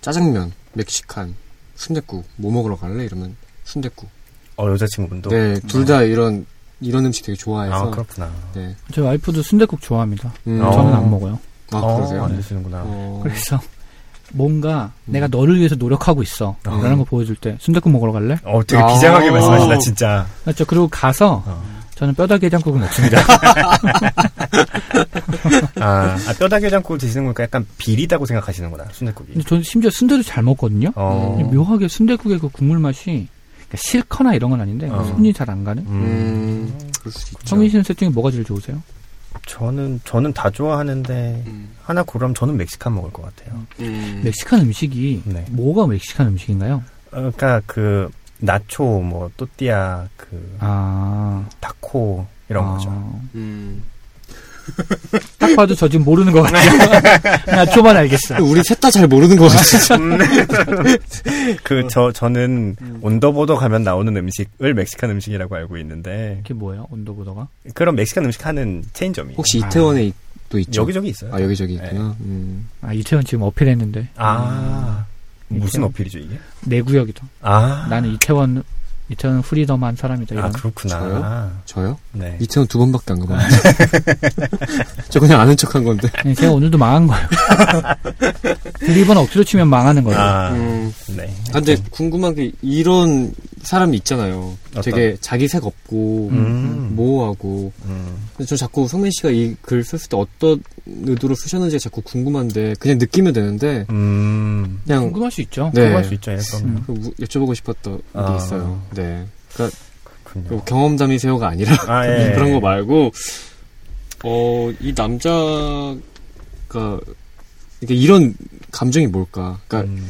짜장면, 멕시칸, 순댓국 뭐 먹으러 갈래? 이러면 순댓국. 어 여자친구분도 네, 둘 다 이런 이런 음식 되게 좋아해서. 아 그렇구나. 네. 저희 와이프도 순대국 좋아합니다. 음, 어. 저는 안 먹어요. 아 어, 그러세요? 안 드시는구나. 어, 그래서 뭔가 음. 내가 너를 위해서 노력하고 있어. 음. 라는 거 보여줄 때 순대국 먹으러 갈래? 어 되게 아. 비장하게 말씀하시다 진짜. 맞죠? 그리고 가서 어. 저는 뼈다귀 해장국을 먹습니다. [LAUGHS] 아, 아 뼈다귀 해장국을 드시는 거니까 약간 비리다고 생각하시는구나 순대국이. 근데 저는 심지어 순대를 잘 먹거든요. 어. 음. 묘하게 순대국의 그 국물 맛이 그러니까 싫거나 이런 건 아닌데 어. 손이 잘 안 가는. 음, 그럴 수 있죠. 성인 씨는 셋 중에 뭐가 제일 좋으세요? 저는 저는 다 좋아하는데 음, 하나 고르면 저는 멕시칸 먹을 것 같아요. 음. 멕시칸 음식이 네. 뭐가 멕시칸 음식인가요? 어, 그러니까 그 나초 뭐 또띠아 그 아 타코 이런 아. 거죠. 음. [LAUGHS] 딱 봐도 저 지금 모르는 것 같아요. [LAUGHS] 나 초반 알겠어. 우리 셋 다 잘 모르는 것 같아. [LAUGHS] 그저 저는 음. 온더보더 가면 나오는 음식을 멕시칸 음식이라고 알고 있는데 그게 뭐예요? 온도보더가? 그런 멕시칸 음식 하는 체인점이 혹시 이태원에 또 있죠? 여기저기 있어요. 아 여기저기 네. 있구나. 음. 아 이태원 지금 어필했는데 아 무슨 이태원. 어필이죠 이게? 내 구역이다. 아 나는 이태원 이태원 프리덤 한 사람이다. 이런. 아 그렇구나. 저요? 저요? 네. 이태원 두 번밖에 안 가봤는데. [LAUGHS] 저 그냥 아는 척한 건데. 네, 제가 오늘도 망한 거예요. [LAUGHS] 드립은 억지로 치면 망하는 거예요. 아 음. 네. 아, 근데 궁금한 게 이런 사람이 있잖아요. 어떤? 되게 자기 색 없고 음. 모호하고. 음. 근데 저 자꾸 성민 씨가 이 글 썼을 때 어떤 의도로 쓰셨는지 자꾸 궁금한데 그냥 느끼면 되는데 음. 그냥 궁금할 수 있죠. 네. 궁금할 수 있죠. 예, 그럼 음. 여쭤보고 싶었던 게 아. 있어요. 네. 그러니까 그렇군요. 그 경험담이세요가 아니라 아, 예. [LAUGHS] 그런 거 말고 어 이 남자가 이게 이런 감정이 뭘까? 그러니까 음.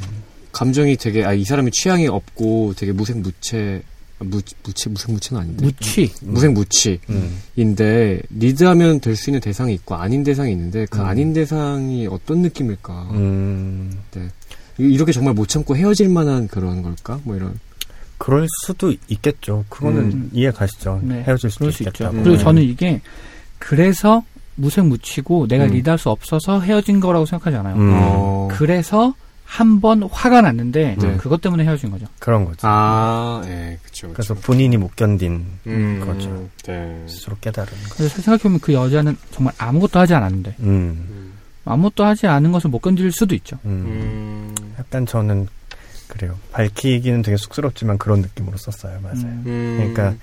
감정이 되게 아 이 사람이 취향이 없고 되게 무색무채 무, 무채 무색무채는 아닌데 무취. 무색무취인데 음. 리드하면 될 수 있는 대상이 있고 아닌 대상이 있는데 그 음. 아닌 대상이 어떤 느낌일까? 음. 이- 이렇게 정말 못 참고 헤어질 만한 그런 걸까? 뭐 이런 그럴 수도 있겠죠. 그거는 음. 이해 가시죠. 네, 헤어질 수도 수 있죠. 있겠다고. 그리고 음. 저는 이게 그래서 무색무취고 내가 음. 리드할 수 없어서 헤어진 거라고 생각하지 않아요. 음. 어. 그래서 한 번 화가 났는데 네. 그것 때문에 헤어진 거죠. 그런 거죠. 아, 예, 그쵸. 그래서 본인이 못 견딘 음, 거죠. 네. 스스로 깨달은 거. 그래서 생각해보면 그 여자는 정말 아무것도 하지 않았는데 음. 음, 아무것도 하지 않은 것을 못 견딜 수도 있죠. 음. 음, 약간 저는 그래요. 밝히기는 되게 쑥스럽지만 그런 느낌으로 썼어요. 맞아요. 음. 음. 그러니까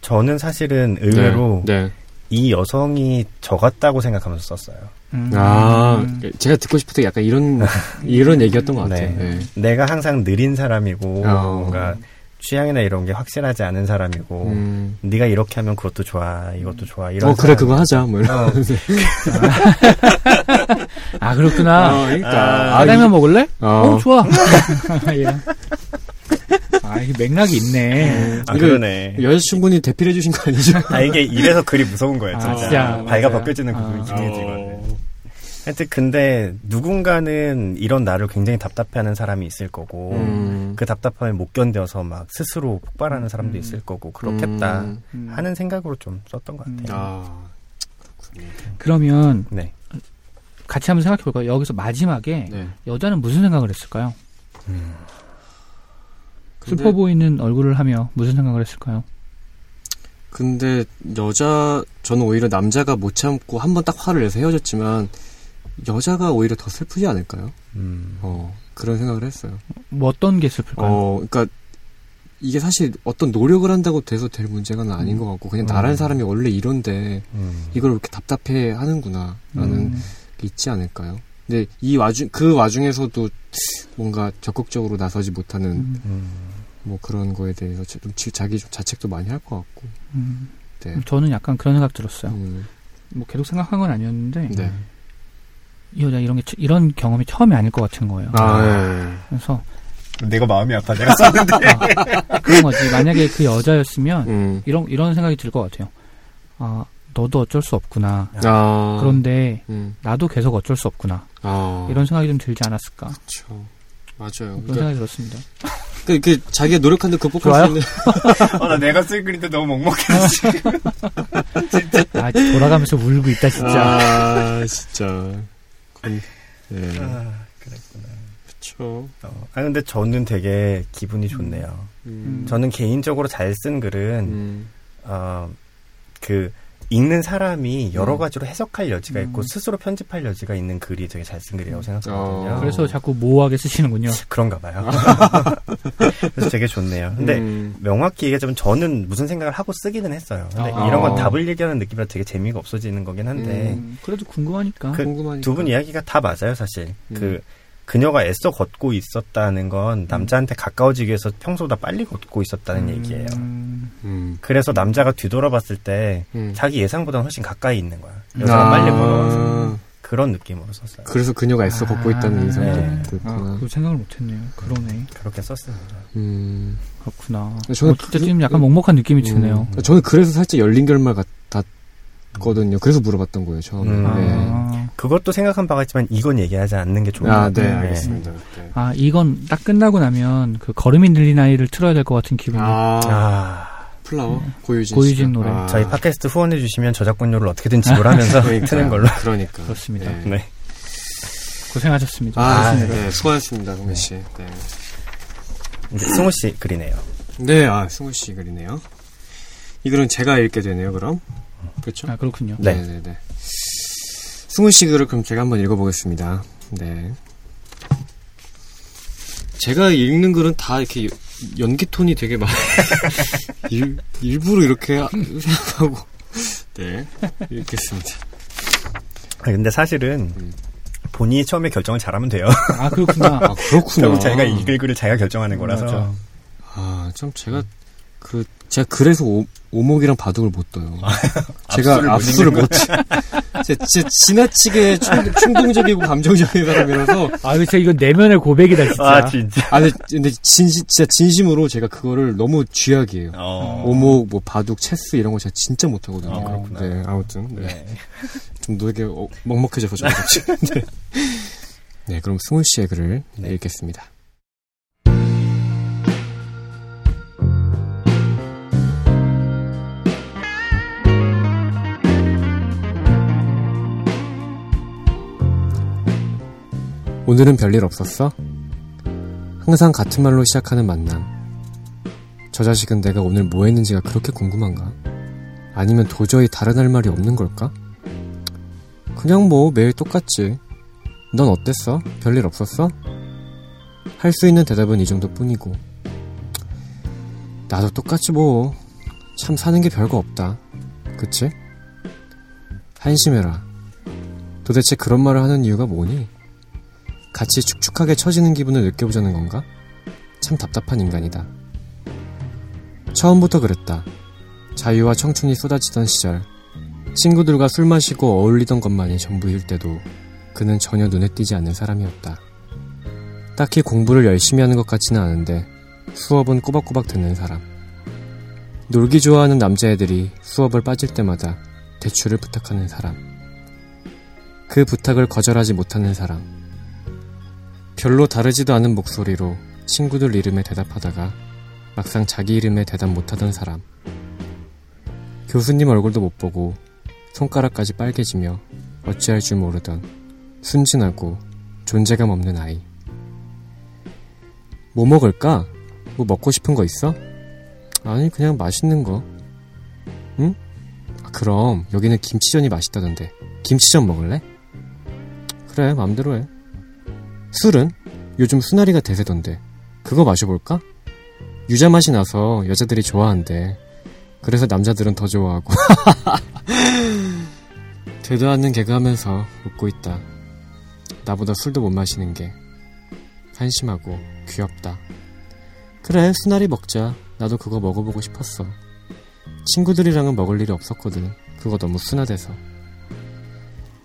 저는 사실은 의외로 네. 네. 이 여성이 저 같다고 생각하면서 썼어요. 음. 아, 제가 듣고 싶었던 게 약간 이런, [LAUGHS] 이런 얘기였던 것 같아요. 네. 네. 내가 항상 느린 사람이고 어. 뭔가 취향이나 이런 게 확실하지 않은 사람이고 음. 네가 이렇게 하면 그것도 좋아 이것도 좋아 이런 어, 그래, 그거 하자. 뭐 이런. 어. [LAUGHS] 아 그렇구나. 어, 그러니까. 아, 이- 짜장면 먹을래? 어. 어, 좋아. 이런. [LAUGHS] 아 이게 맥락이 있네. 아 이거 그러네 여자친구분이 대필해 주신 거 아니죠? 아 이게 이래서 글이 무서운 거예요 아, 진짜, 진짜, 발가. 벗겨지는 아. 부분이 중요해지거든 하여튼 근데 누군가는 이런 나를 굉장히 답답해하는 사람이 있을 거고 음. 그 답답함을 못 견뎌서 막 스스로 폭발하는 사람도 음. 있을 거고 그렇겠다 음. 음. 하는 생각으로 좀 썼던 것 같아요 아, 그렇군요. 그러면 네 같이 한번 생각해 볼까요? 여기서 마지막에 네. 여자는 무슨 생각을 했을까요? 음. 근데- 슬퍼 보이는 얼굴을 하며 무슨 생각을 했을까요? 근데 여자 저는 오히려 남자가 못 참고 한 번 딱 화를 내서 헤어졌지만 여자가 오히려 더 슬프지 않을까요? 음. 어 그런 생각을 했어요. 뭐 어떤 게 슬플까요? 어 그러니까 이게 사실 어떤 노력을 한다고 돼서 될 문제가 아닌 것 같고 그냥 나란 음. 사람이 원래 이런데 음. 이걸 왜 이렇게 답답해 하는구나라는 음. 게 있지 않을까요? 근데 이 와중 그 와중에서도 뭔가 적극적으로 나서지 못하는 음. 음. 뭐 그런 거에 대해서 좀 지- 자기 좀 자책도 많이 할 것 같고. 음. 네. 저는 약간 그런 생각 들었어요. 음, 뭐 계속 생각한 건 아니었는데 네. 이 여자 이런 게 처- 이런 경험이 처음이 아닐 것 같은 거예요. 아, 예. 그래서 내가 마음이 아파 내가 썼는데 아, 그런 거지. 만약에 그 여자였으면 음. 이런 이런 생각이 들 것 같아요. 아 너도 어쩔 수 없구나. 아. 그런데 음. 나도 계속 어쩔 수 없구나. 아. 이런 생각이 좀 들지 않았을까? 그렇죠. 맞아요. 그런 그러니까 생각이 들었습니다. 그, 이렇게 자기가 노력한데 극복할 좋아요? 수 있는. [LAUGHS] 어, 나 내가 쓸 글인데 너무 먹먹했지. 아, 돌아가면서 울고 있다, 진짜. 아, 진짜. 건- 네. 아, 그랬구나. 그쵸. 어, 아, 근데 저는 되게 기분이 좋네요. 음. 저는 개인적으로 잘 쓴 글은, 음. 어, 그, 읽는 사람이 여러 음. 가지로 해석할 여지가 있고 음. 스스로 편집할 여지가 있는 글이 되게 잘 쓴 글이라고 생각하거든요. 어. 그래서 자꾸 모호하게 쓰시는군요. [LAUGHS] 그런가 봐요. [LAUGHS] 그래서 되게 좋네요. 근데 음. 명확히 얘기하자면 저는 무슨 생각을 하고 쓰기는 했어요. 근데 아. 이런 건 답을 얘기하는 느낌이라 되게 재미가 없어지는 거긴 한데 음, 그래도 궁금하니까. 그 궁금하니까. 두 분 이야기가 다 맞아요, 사실. 음. 그 그녀가 애써 걷고 있었다는 건 남자한테 가까워지기 위해서 평소보다 빨리 걷고 있었다는 얘기예요. 음, 음. 그래서 남자가 뒤돌아봤을 때 음. 자기 예상보다 훨씬 가까이 있는 거야. 여자가 빨리 걸어와서 그런 느낌으로 썼어요. 그래서 그녀가 애써 걷고 있다는 인상도 네. 그렇구나. 아, 그 생각을 못했네요. 그러네. 그렇게 썼습니다. 음. 그렇구나. 저는 어, 진짜 그- 지금 약간 먹먹한 느낌이 드네요. 음. 저는 그래서 살짝 열린 결말 같았 거든요. 그래서 물어봤던 거예요, 처음에. 음. 네. 아, 그것도 생각한 바가 있지만 이건 얘기하지 않는 게 좋은 것 아, 같아요. 네, 알겠습니다. 네. 아, 이건 딱 끝나고 나면 그 걸음이 늘린 아이를 틀어야 될 것 같은 기분이. 아, 아, 플라워? 고유진 고유진 씨가. 노래. 아. 저희 팟캐스트 후원해 주시면 저작권료를 어떻게든 지불하면서 [LAUGHS] 그러니까요. 트는 걸로. 그러니까. 그렇습니다. 네. 네. 고생하셨습니다. 아, 네. 네. 수고하셨습니다, 동민 씨. 네. 이제 승우 씨 글이네요. 네, 아, 승우 씨 글이네요. 이 글은 제가 읽게 되네요, 그럼. 그렇죠? 아, 그렇군요. 네. 네, 네, 네. 승우 씨 글을 그럼 제가 한번 읽어보겠습니다. 네. 제가 읽는 글은 다 이렇게 연기 톤이 되게 많, [LAUGHS] 일, 일부러 이렇게 하- 생각하고, 네, 읽겠습니다. 아, 근데 사실은 음. 본인이 처음에 결정을 잘하면 돼요. 아, 그렇구나. [LAUGHS] 아, 그렇구나. 결국 자기가 읽을 글을 자기가 결정하는 거라서. 맞아. 아, 참, 제가, 그, 제가 그래서 오, 오목이랑 바둑을 못 떠요. 제가 압수를 못 제, 제 지나치게 충, 충동적이고 감정적인 사람이라서, 아, 이거 진짜 이거 내면의 고백이다, 진짜. 아, 진짜. 아, 근데, 근데 진심, 진짜 진심으로 제가 그거를 너무 쥐약이에요. 어. 오목, 뭐, 바둑, 체스 이런 거 제가 진짜 못하거든요. 어, 그렇구나. 네, 아무튼. 네. 네. 좀 되게 어, 먹먹해져서 좀 그렇지. [LAUGHS] 네. 네, 그럼 승훈 씨의 글을 네. 읽겠습니다. 오늘은 별일 없었어? 항상 같은 말로 시작하는 만남. 저 자식은 내가 오늘 뭐 했는지가 그렇게 궁금한가? 아니면 도저히 다른 할 말이 없는 걸까? 그냥 뭐 매일 똑같지. 넌 어땠어? 별일 없었어? 할 수 있는 대답은 이 정도뿐이고. 나도 똑같지 뭐. 참 사는 게 별거 없다. 그치? 한심해라. 도대체 그런 말을 하는 이유가 뭐니? 같이 축축하게 처지는 기분을 느껴보자는 건가? 참 답답한 인간이다. 처음부터 그랬다. 자유와 청춘이 쏟아지던 시절, 친구들과 술 마시고 어울리던 것만이 전부일 때도 그는 전혀 눈에 띄지 않는 사람이었다. 딱히 공부를 열심히 하는 것 같지는 않은데 수업은 꼬박꼬박 듣는 사람. 놀기 좋아하는 남자애들이 수업을 빠질 때마다 대출을 부탁하는 사람. 그 부탁을 거절하지 못하는 사람. 별로 다르지도 않은 목소리로 친구들 이름에 대답하다가 막상 자기 이름에 대답 못하던 사람. 교수님 얼굴도 못 보고 손가락까지 빨개지며 어찌할 줄 모르던 순진하고 존재감 없는 아이. 뭐 먹을까? 뭐 먹고 싶은 거 있어? 아니, 그냥 맛있는 거. 응? 아, 그럼, 여기는 김치전이 맛있다던데. 김치전 먹을래? 그래, 맘대로 해. 술은? 요즘 수나리가 대세던데. 그거 마셔볼까? 유자 맛이 나서 여자들이 좋아한대. 그래서 남자들은 더 좋아하고. [LAUGHS] 되도 않는 개그 하면서 웃고 있다. 나보다 술도 못 마시는 게 한심하고 귀엽다. 그래, 수나리 먹자. 나도 그거 먹어보고 싶었어. 친구들이랑은 먹을 일이 없었거든. 그거 너무 순하대서.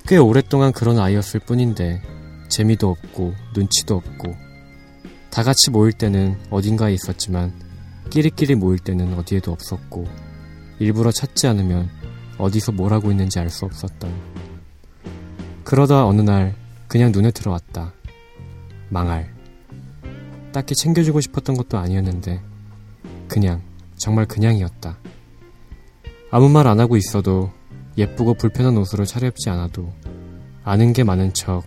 꽤 오랫동안 그런 아이였을 뿐인데, 재미도 없고, 눈치도 없고, 다 같이 모일 때는 어딘가에 있었지만, 끼리끼리 모일 때는 어디에도 없었고, 일부러 찾지 않으면 어디서 뭘 하고 있는지 알 수 없었던. 그러다 어느 날 그냥 눈에 들어왔다. 망할. 딱히 챙겨주고 싶었던 것도 아니었는데 그냥 정말 그냥이었다. 아무 말 안 하고 있어도 예쁘고 불편한 옷으로 차려입지 않아도 아는 게 많은 척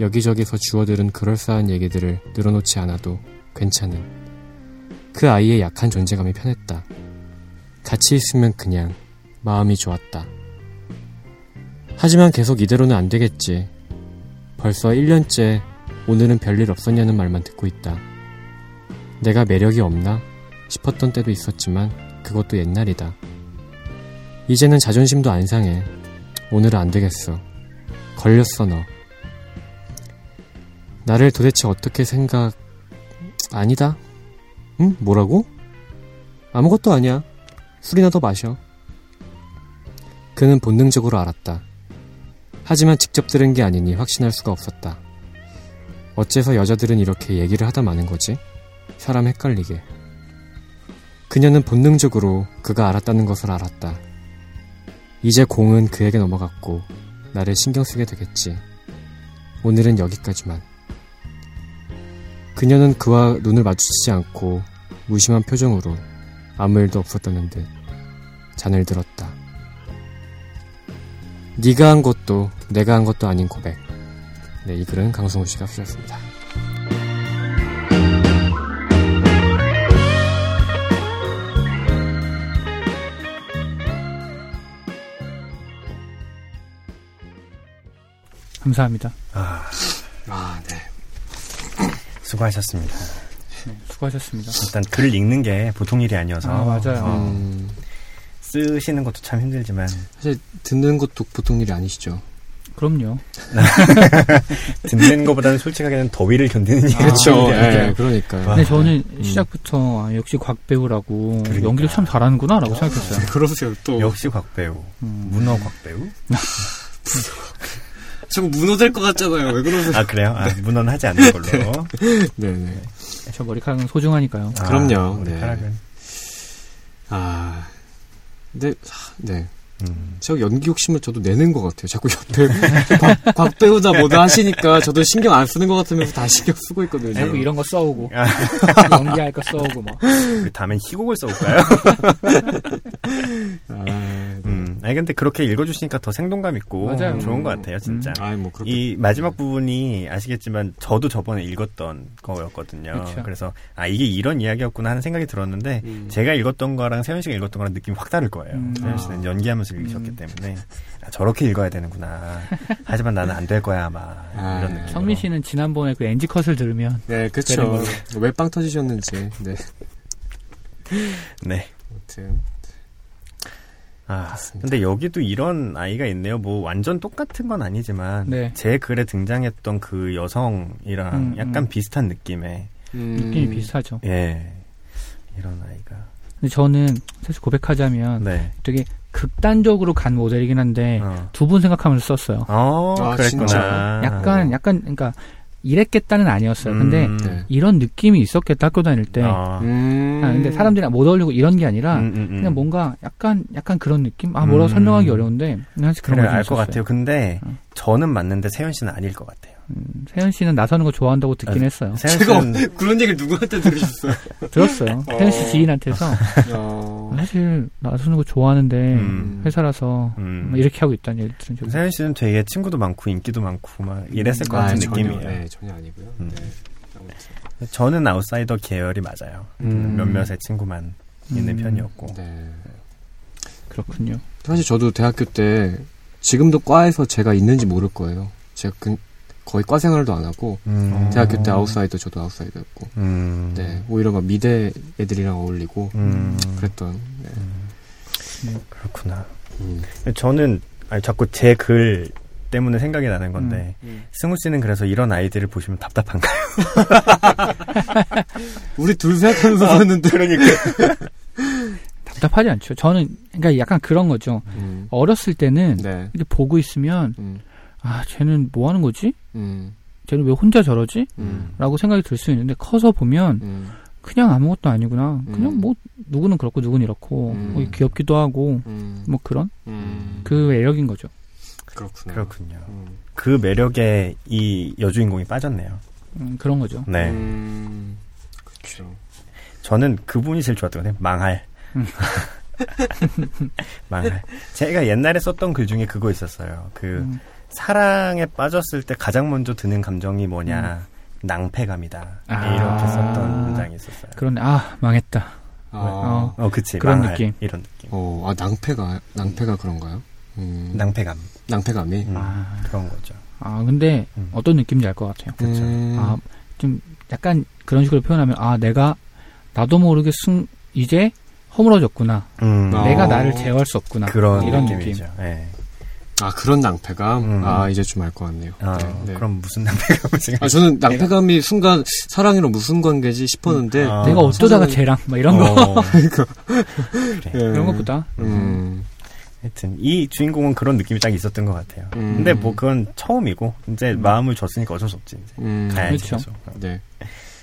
여기저기서 주워들은 그럴싸한 얘기들을 늘어놓지 않아도 괜찮은 그 아이의 약한 존재감이 편했다. 같이 있으면 그냥 마음이 좋았다. 하지만 계속 이대로는 안 되겠지. 벌써 1년째 오늘은 별일 없었냐는 말만 듣고 있다. 내가 매력이 없나 싶었던 때도 있었지만 그것도 옛날이다. 이제는 자존심도 안 상해. 오늘은 안 되겠어. 걸렸어, 너. 나를 도대체 어떻게 생각, 아니다? 응? 뭐라고? 아무것도 아니야. 술이나 더 마셔. 그는 본능적으로 알았다. 하지만 직접 들은 게 아니니 확신할 수가 없었다. 어째서 여자들은 이렇게 얘기를 하다 마는 거지? 사람 헷갈리게. 그녀는 본능적으로 그가 알았다는 것을 알았다. 이제 공은 그에게 넘어갔고 나를 신경 쓰게 되겠지. 오늘은 여기까지만. 그녀는 그와 눈을 마주치지 않고 무심한 표정으로 아무 일도 없었다는 듯 잔을 들었다. 네가 한 것도 내가 한 것도 아닌 고백. 네, 이 글은 강성우 씨가 쓰셨습니다. 감사합니다. 아. 수고하셨습니다. 네, 수고하셨습니다. 일단 글 읽는 게 보통 일이 아니어서 아, 맞아요. 어, 음, 쓰시는 것도 참 힘들지만 사실 듣는 것도 보통 일이 아니시죠. 그럼요. [LAUGHS] 듣는 것보다는 솔직하게는 더위를 견디는 일이 그렇죠. 좀 힘들어요. 네, 그러니까요. 와. 근데 저는 음. 시작부터 아, 역시 곽 배우라고 그러니까. 연기를 참 잘하는구나라고 생각했어요. [LAUGHS] 그러세요, 또. 역시 곽배우, 음. 문어 곽배우. [LAUGHS] 자꾸 무너질 것 같잖아요. 왜 그러세요? 아 그래요? 아, 문어는 하지 않는 걸로. 네 네. 저 머리카락은 소중하니까요. 아, 그럼요. 우리 네. 카락은. 아. 근데, 아, 네. 음. 제가 연기 욕심을 저도 내는 것 같아요. 자꾸 옆에 [LAUGHS] 곽, 곽 배우자 뭐다 하시니까 저도 신경 안 쓰는 것 같으면서 다 신경 쓰고 있거든요. 자꾸 이런 거 써오고 아, [LAUGHS] 연기할 거 써오고 막. 다음엔 희곡을 써볼까요? [LAUGHS] 아, 네. 음. 아니 근데 그렇게 읽어주시니까 더 생동감 있고 맞아요. 좋은 것 같아요, 진짜. 아이, 뭐, 그렇게. 이 마지막 부분이 아시겠지만 저도 저번에 읽었던 거였거든요. 그쵸. 그래서 아 이게 이런 이야기였구나 하는 생각이 들었는데 음. 제가 읽었던 거랑 세현 씨가 읽었던 거랑 느낌이 확 다를 거예요. 음. 세현 씨는 아. 연기하면서 읽으셨기 때문에 아, 저렇게 읽어야 되는구나. 하지만 나는 안 될 거야 아마 아, 이런 느낌. 성민 씨는 지난번에 그 NG 컷을 들으면 네. 걸로. 왜빵 터지셨는지. 네. 네. 아무튼. 아, 맞습니다. 근데 여기도 이런 아이가 있네요. 뭐 완전 똑같은 건 아니지만 네. 제 글에 등장했던 그 여성이랑 음, 약간 음. 비슷한 느낌의 느낌이 비슷하죠. 예 이런 아이가 근데 저는 사실 고백하자면 네. 되게 극단적으로 간 모델이긴 한데 어. 두분 생각하면서 썼어요. 어, 아, 그랬구나. 진짜? 약간 약간 그러니까 이랬겠다는 아니었어요. 근데 음. 네. 이런 느낌이 있었겠다 학교 다닐 때. 어. 음. 아, 근데 사람들이랑 못 어울리고 이런 게 아니라 음, 음, 음. 그냥 뭔가 약간 약간 그런 느낌? 아 뭐라고 음. 설명하기 어려운데 사실 그런 그래 거좀 알것 있었어요. 같아요. 근데 어. 저는 맞는데 세현 씨는 아닐 것 같아요. 음, 세현 씨는 나서는 거 좋아한다고 듣긴 아, 했어요. 세현 제가 [LAUGHS] 그런 얘기를 누구한테 들으셨어요? [LAUGHS] 들었어요. 어. 세현 씨 지인한테서 어. [LAUGHS] 사실 나서는 거 좋아하는데 음. 회사라서 음. 뭐 이렇게 하고 있다는 얘기 들은 적이 세현 씨는 되게 친구도 많고 인기도 많고 막 이랬을 것 아, 같은 전혀, 느낌이에요. 네, 전혀 아니고요. 음. 네. 저는 아웃사이더 계열이 맞아요. 음. 몇몇의 친구만 있는 음. 편이었고. 네. 그렇군요. 사실 저도 대학교 때 지금도 과에서 제가 있는지 모를 거예요. 제가 그- 거의 과 생활도 안 하고 음. 대학교 때 아웃사이더 저도 아웃사이더였고 음. 네 오히려 막 미대 애들이랑 어울리고 음. 그랬던 네. 그렇구나. 음. 저는 아니, 자꾸 제 글 때문에 생각이 나는 건데 음. 승우 씨는 그래서 이런 아이들을 보시면 답답한가요? [LAUGHS] 우리 둘 생각하면서 썼는데 그러니까. [LAUGHS] 답답하지 않죠. 저는 그러니까 약간 그런 거죠. 음. 어렸을 때는 네. 이렇게 보고 있으면 음. 아 쟤는 뭐 하는 거지? 음. 쟤는 왜 혼자 저러지? 음. 라고 생각이 들 수 있는데 커서 보면 음. 그냥 아무것도 아니구나. 그냥 음. 뭐 누구는 그렇고 누구는 이렇고 음. 뭐 귀엽기도 하고 음. 뭐 그런 음. 그 매력인 거죠. 그렇구나. 그렇군요. 음. 그 매력에 이 여주인공이 빠졌네요. 음, 그런 거죠. 네. 음, 그렇죠. 저는 그분이 제일 좋았거든요. 망할. 음. [LAUGHS] 망할. 제가 옛날에 썼던 글 중에 그거 있었어요. 그 음, 사랑에 빠졌을 때 가장 먼저 드는 감정이 뭐냐. 낭패감이다. 아. 이렇게 썼던 문장이 있었어요. 그런데 아 망했다. 아, 어, 그치. 그런 망할. 느낌. 이런 느낌. 어, 아 낭패가 낭패가 그런가요? 음, 낭패감. 낭패감이. 음, 아. 그런 거죠. 아 근데 음. 어떤 느낌인지 알 것 같아요. 그쵸. 음, 아좀 약간 그런 식으로 표현하면 아 내가 나도 모르게 승 이제 허물어졌구나. 음, 어. 내가 나를 제어할 수 없구나. 그런 이런 느낌이죠. 예. 아 그런 낭패감. 음. 아 이제 좀 알 것 같네요. 아, 네, 네. 그럼 무슨 낭패감을 생각? 아 저는 낭패감이 순간 사랑이랑 무슨 관계지 싶었는데 아. 내가 어쩌다가 사실은- 쟤랑 막 이런 거 어, [LAUGHS] 예. 이런 것보다 음, 하여튼 이 주인공은 그런 느낌이 딱 있었던 것 같아요. 음. 근데 뭐 그건 처음이고 이제 마음을 줬으니까 어쩔 수 없지 이제 음, 가야지. 그렇죠. 네.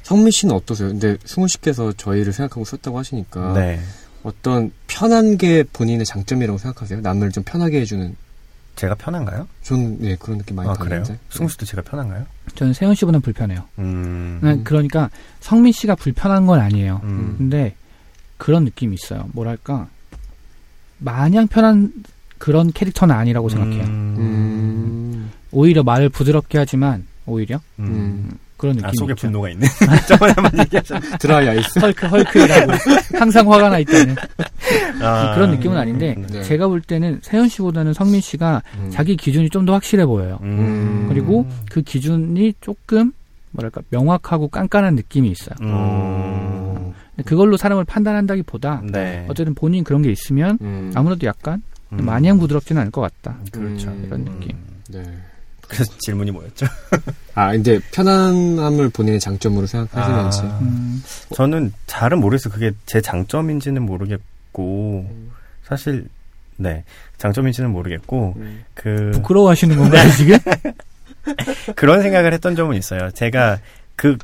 성민 씨는 어떠세요? 근데 승훈 씨께서 저희를 생각하고 썼다고 하시니까 네, 어떤 편한 게 본인의 장점이라고 생각하세요? 남을 좀 편하게 해주는. 제가 편한가요? 저는 네 그런 느낌 많이 아 그래요? 받는데. 승우 씨도 제가 편한가요? 저는 세현 씨보다는 불편해요. 음, 그냥 그러니까 성민 씨가 불편한 건 아니에요. 음. 근데 그런 느낌이 있어요. 뭐랄까 마냥 편한 그런 캐릭터는 아니라고 생각해요. 음. 오히려 말을 부드럽게 하지만 오히려 음. 음. 그런 느낌이 아 속에 있죠. 분노가 있네. [LAUGHS] 저번에 한번 얘기하셨는데. 드라이 아이스. 헐크 헐크라고 항상 화가 나 있다는 [LAUGHS] 아, 그런 느낌은 아닌데 네. 제가 볼 때는 세현 씨보다는 성민 씨가 음. 자기 기준이 좀 더 확실해 보여요. 음. 그리고 그 기준이 조금 뭐랄까 명확하고 깐깐한 느낌이 있어요. 음. 그걸로 사람을 판단한다기 보다 네. 어쨌든 본인 그런 게 있으면 음. 아무래도 약간 음. 마냥 부드럽지는 않을 것 같다. 그렇죠. 음. 이런 느낌. 네. 그래서 질문이 뭐였죠? 아 근데 편안함을 본인의 장점으로 생각하시는지. 아. 음, 저는 잘은 모르겠어요. 그게 제 장점인지는 모르겠고 사실 네 장점인지는 모르겠고 음. 그 부끄러워하시는 건가요 지금? [LAUGHS] 그런 생각을 했던 점은 있어요. 제가 그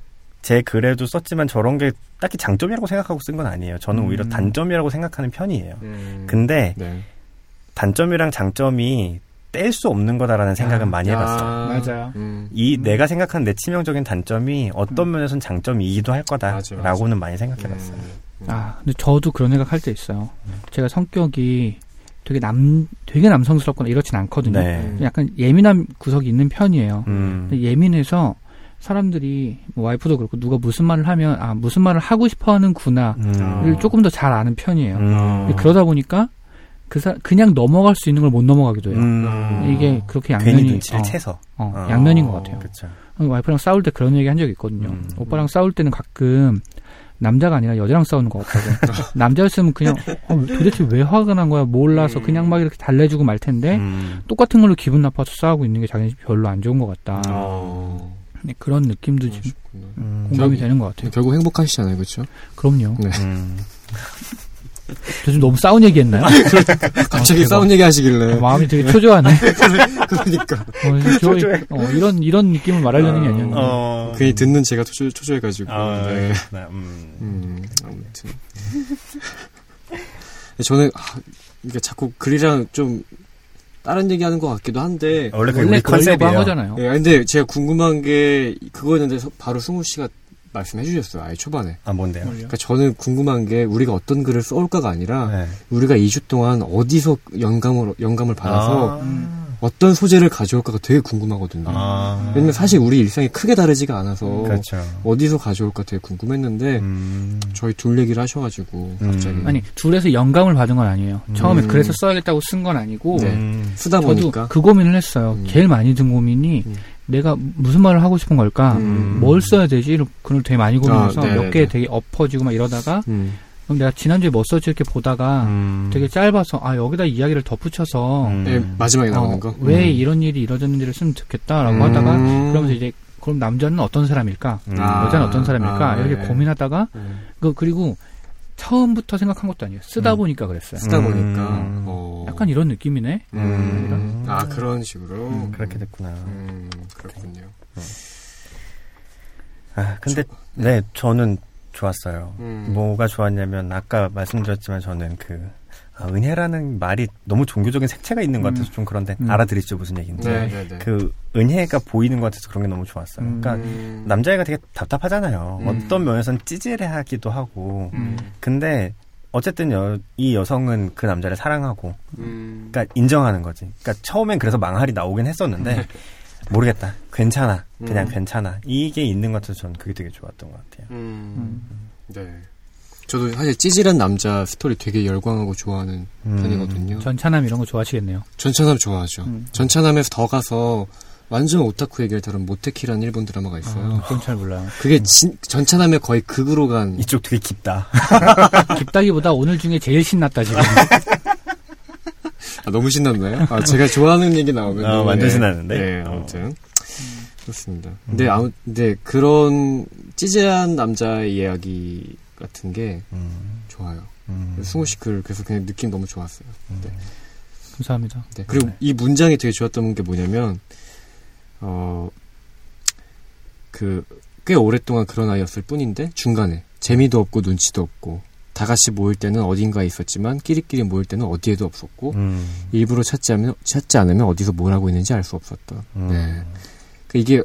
제 글에도 썼지만 저런 게 딱히 장점이라고 생각하고 쓴 건 아니에요. 저는 오히려 음. 단점이라고 생각하는 편이에요. 음. 근데 네. 단점이랑 장점이 뗄 수 없는 거다라는 생각은 아, 많이 해봤어요. 아, 맞아요. 음. 이 내가 생각하는 내 치명적인 단점이 어떤 면에선 장점이기도 할 거다라고는 많이 생각해봤어요. 음. 아 근데 저도 그런 생각 할 때 있어요. 제가 성격이 되게 남 되게 남성스럽거나 이렇진 않거든요. 네. 약간 예민한 구석이 있는 편이에요. 음. 예민해서 사람들이 뭐 와이프도 그렇고 누가 무슨 말을 하면 아 무슨 말을 하고 싶어하는구나를 음. 조금 더 잘 아는 편이에요. 음. 그러다 보니까 그 사, 그냥 넘어갈 수 있는 걸 못 넘어가기도 해요. 음. 이게 그렇게 양면이 눈치를 어, 채서. 어, 어. 양면인 것 같아요. 그렇죠. 와이프랑 싸울 때 그런 얘기 한 적이 있거든요. 음. 오빠랑 싸울 때는 가끔 남자가 아니라 여자랑 싸우는 것 같다고. [LAUGHS] 남자였으면 그냥 어, 도대체 왜 화가 난 거야 몰라서 음. 그냥 막 이렇게 달래주고 말 텐데 음. 똑같은 걸로 기분 나빠서 싸우고 있는 게 자기는 별로 안 좋은 것 같다. 어. 네, 그런 느낌도 좀. 음. 공감이 되는 것 같아요. 결국 행복하시잖아요, 그렇죠? 그럼요. 네. [LAUGHS] 음. 저 지금 너무 싸운 얘기 했나요? 갑자기 대박. 싸운 얘기 하시길래. 마음이 되게 초조하네. [LAUGHS] 그러니까. 어, 저, 어, 이런 이런 느낌을 말하려는 게 아니었는데. 어. 괜히 듣는 제가 초조, 초조해가지고. 아, 네. 그렇구나. 음. 음, 아무튼. 저는, 아, 이게 자꾸 글이랑 좀, 다른 얘기 하는 것 같기도 한데. 원래 원래 컨셉이에요. 거잖아요. 예, 근데 제가 궁금한 게, 그거였는데, 서- 바로 승우 씨가 말씀해 주셨어요. 아예 초반에. 아, 뭔데요? 그러니까 저는 궁금한 게, 우리가 어떤 글을 써올까가 아니라, 네. 우리가 2주 동안 어디서 영감을, 영감을 받아서, 아. 어떤 소재를 가져올까가 되게 궁금하거든요. 아. 왜냐면 사실 우리 일상이 크게 다르지가 않아서, 그렇죠. 어디서 가져올까 되게 궁금했는데, 음. 저희 둘 얘기를 하셔가지고, 음. 갑자기. 아니 둘에서 영감을 받은 건 아니에요. 처음에 음. 그래서 써야겠다고 쓴 건 아니고 네. 음. 쓰다 저도 보니까. 그 고민을 했어요. 음. 제일 많이 든 고민이 음. 내가 무슨 말을 하고 싶은 걸까? 음. 뭘 써야 되지? 그걸 되게 많이 고민해서 아, 네네네. 몇개 되게 엎어지고 막 이러다가 음. 그럼 내가 지난주에 뭐 썼지 이렇게 보다가 음. 되게 짧아서 아 여기다 이야기를 덧붙여서 음. 예, 마지막에 나오는 어, 거. 왜 음. 이런 일이 이뤄졌는지를 쓰면 좋겠다라고 음. 하다가 그러면서 이제 그럼 남자는 어떤 사람일까? 음. 아. 여자는 어떤 사람일까? 아, 이렇게 네. 고민하다가 음. 그 그리고 처음부터 생각한 것도 아니에요. 쓰다 음. 보니까 그랬어요. 쓰다 음. 보니까. 어. 약간 이런 느낌이네. 음. 아, 그런 식으로. 음. 그렇게 됐구나. 음, 그렇군요. 아, 근데, 네, 저는 좋았어요. 음. 뭐가 좋았냐면, 아까 말씀드렸지만 저는 그, 아, 은혜라는 말이 너무 종교적인 색채가 있는 것 같아서 좀 그런데 음. 알아들으시죠 무슨 얘기인지. 네, 네, 네. 그 은혜가 보이는 것 같아서 그런 게 너무 좋았어요. 음. 그러니까 음, 남자애가 되게 답답하잖아요. 음. 어떤 면에서는 찌질해하기도 하고. 음, 근데 어쨌든 여, 이 여성은 그 남자를 사랑하고, 음, 그러니까 인정하는 거지. 그러니까 처음엔 그래서 망할이 나오긴 했었는데 [LAUGHS] 모르겠다. 괜찮아. 그냥 음. 괜찮아. 이게 있는 것 같아서 저는 그게 되게 좋았던 것 같아요. 음, 네. 저도 사실 찌질한 남자 스토리 되게 열광하고 좋아하는 음. 편이거든요. 전차남 이런 거 좋아하시겠네요. 전차남 좋아하죠. 음. 전차남에서 더 가서 완전 오타쿠 얘기를 다룬 모테키라는 일본 드라마가 있어요. 아, 그건 잘 몰라요. 그게 진, 전차남의 거의 극으로 간 이쪽 되게 깊다. [LAUGHS] 깊다기보다 오늘 중에 제일 신났다 지금. 아, 너무 신났나요? 아, 제가 좋아하는 얘기 나오면. 어, 완전 네. 신나는데? 네, 어. 아무튼. 그렇습니다. 근데 아무, 근데 그런 찌질한 남자의 이야기 같은 게 음, 좋아요. 음. 승우 씨 글, 그래서 그냥 느낌 너무 좋았어요. 네. 감사합니다. 네. 그리고 네. 이 문장이 되게 좋았던 게 뭐냐면, 어, 그, 꽤 오랫동안 그런 아이였을 뿐인데, 중간에 재미도 없고 눈치도 없고, 다 같이 모일 때는 어딘가에 있었지만, 끼리끼리 모일 때는 어디에도 없었고, 음, 일부러 찾지 않으면, 찾지 않으면 어디서 뭘 하고 있는지 알 수 없었다. 음. 네. 그 이게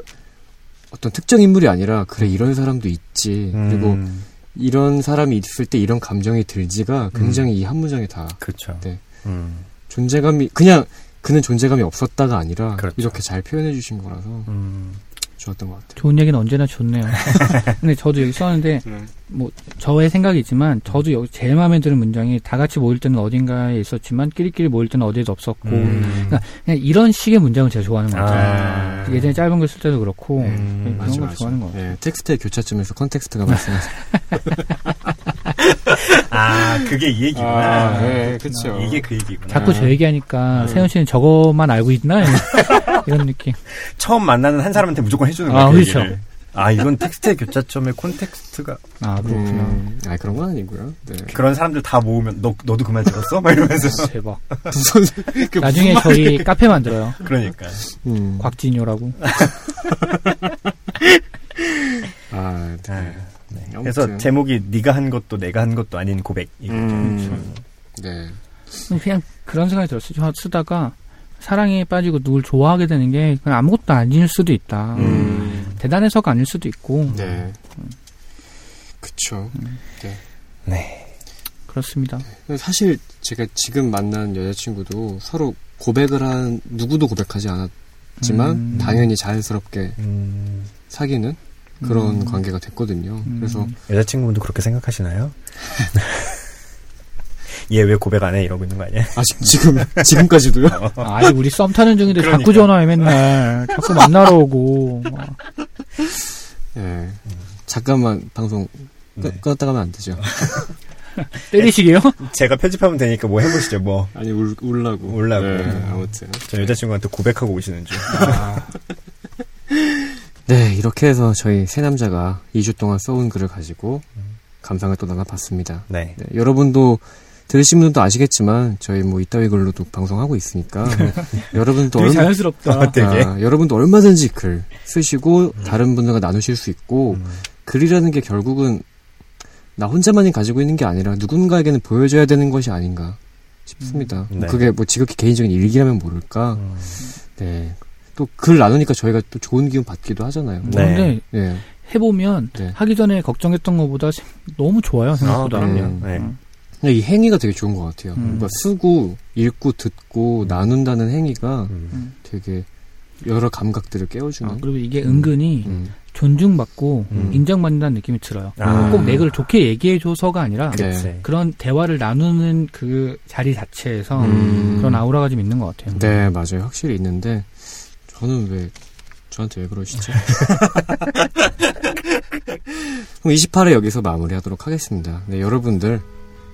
어떤 특정 인물이 아니라, 그래, 이런 사람도 있지. 그리고 음, 이런 사람이 있을 때 이런 감정이 들지가 굉장히 이한 문장에 다 그렇죠. 네. 음, 존재감이, 그냥 그는 존재감이 없었다가 아니라, 그렇죠. 이렇게 잘 표현해 주신 거라서 음. 좋았던 것 같아요. 좋은 얘기는 언제나 좋네요. [LAUGHS] 근데 저도 여기 썼는데 뭐 저의 생각이지만 저도 여기 제일 마음에 드는 문장이 다 같이 모일 때는 어딘가에 있었지만 끼리끼리 모일 때는 어디에도 없었고 음. 그냥 이런 식의 문장을 제가 좋아하는 것 같아요. 아. 예전에 짧은 글 쓸 때도 그렇고 음, 그런 맞아, 걸 맞아. 좋아하는 것 같아요. 네, 텍스트의 교차점에서 context가 [LAUGHS] 말씀하신. [LAUGHS] [LAUGHS] 아, 그게 이 얘기구나. 네, 그쵸. 이게 그 얘기구나. 자꾸 저 얘기하니까 음. 세현 씨는 저거만 알고 있나 [LAUGHS] 이런 느낌. 처음 만나는 한 사람한테 무조건 해주는 아, 거야. 그 그렇죠. 얘기를. 아, 이건 텍스트의 교차점의 context가 아 그렇구나. 음, 아, 그런 건 아니고요. 네. 그런 사람들 다 모으면 너 너도 그말 들었어? 막 이러면서 [LAUGHS] 대박. 무슨, 그 나중에 저희 카페 만들어요. 그러니까 음. 곽진효라고. 아, 네. 아, 네. 그래서 제목이 네가 한 것도 내가 한 것도 아닌 고백 이거죠. 음. 네. 그냥 그런 생각이 들었어요. 저 쓰다가 사랑에 빠지고 누굴 좋아하게 되는 게 그냥 아무것도 아닐 수도 있다. 음. 대단해서가 아닐 수도 있고 네. 그쵸. 네. 그렇습니다. 근데 사실 제가 지금 만난 여자친구도 서로 고백을 한, 누구도 고백하지 않았지만, 음. 당연히 자연스럽게 음, 사귀는 그런 음. 관계가 됐거든요. 음. 그래서, 여자친구분도 그렇게 생각하시나요? [LAUGHS] 얘 왜 고백 안 해? 이러고 있는 거 아니야? 아직 지금, 지금까지도요? [LAUGHS] 아, 아직 우리 썸 타는 중인데 그러니까. 자꾸 전화해 맨날 자꾸 만나러 오고 막. 예. 잠깐만 방송 끄, 네. 껐다 가면 안 되죠. [LAUGHS] 때리시게요? 제가 편집하면 되니까 뭐 해보시죠. 뭐. 아니, 울, 울라고. 울라고. 네, 아무튼. 저 여자친구한테 고백하고 오시는 줄. 네, 이렇게 해서 저희 세 남자가 2주 동안 써온 글을 가지고 감상을 또 나눠봤습니다. 네. 네, 여러분도 들으신 분도 아시겠지만 저희 뭐 이따위 글로도 방송하고 있으니까 [LAUGHS] 여러분도 되게 얼마, 자연스럽다. 아. 아, 여러분도 얼마든지 글 쓰시고 다른 분들과 나누실 수 있고 음. 글이라는 게 결국은 나 혼자만이 가지고 있는 게 아니라 누군가에게는 보여줘야 되는 것이 아닌가 싶습니다. 음, 네. 그게 뭐 지극히 개인적인 일기라면 모를까. 음. 네. 또 글 나누니까 저희가 또 좋은 기운 받기도 하잖아요. 네. 근데 네. 해보면 네. 하기 전에 걱정했던 것보다 너무 좋아요 생각보다. 아, 그럼요. 음. 네. 음. 근데 이 행위가 되게 좋은 것 같아요. 음. 그러니까 쓰고 읽고 듣고 나눈다는 행위가 음. 되게 여러 감각들을 아, 깨워주는. 그리고 이게 은근히 음. 존중받고 음. 인정받는다는 느낌이 들어요. 아. 꼭내 글을 좋게 얘기해줘서가 아니라 네. 그런 대화를 나누는 그 자리 자체에서 음. 그런 아우라가 좀 있는 것 같아요. 네, 맞아요. 확실히 있는데 저는 왜 저한테 왜 그러시죠? [LAUGHS] 그럼 28회 여기서 마무리하도록 하겠습니다. 네, 여러분들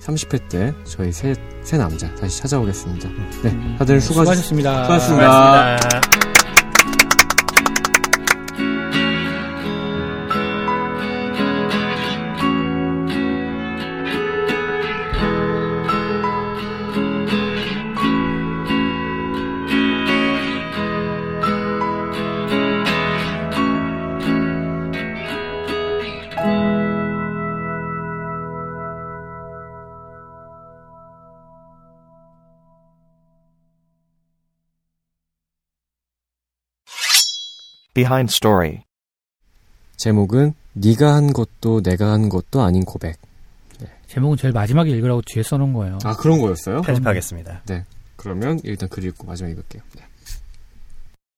30회 때 저희 새, 새 남자 다시 찾아오겠습니다. 네, 다들 수고하셨, 수고하셨습니다. 수고하셨습니다. 고맙습니다. Behind story. 제목은 네가 한 것도 내가 한 것도 아닌 고백. 제목은 제일 마지막에 읽으라고 뒤에 써놓은 거예요. 아 그런 거였어요? 편집하겠습니다. 그러면 일단 글 읽고 마지막에 읽을게요. 네.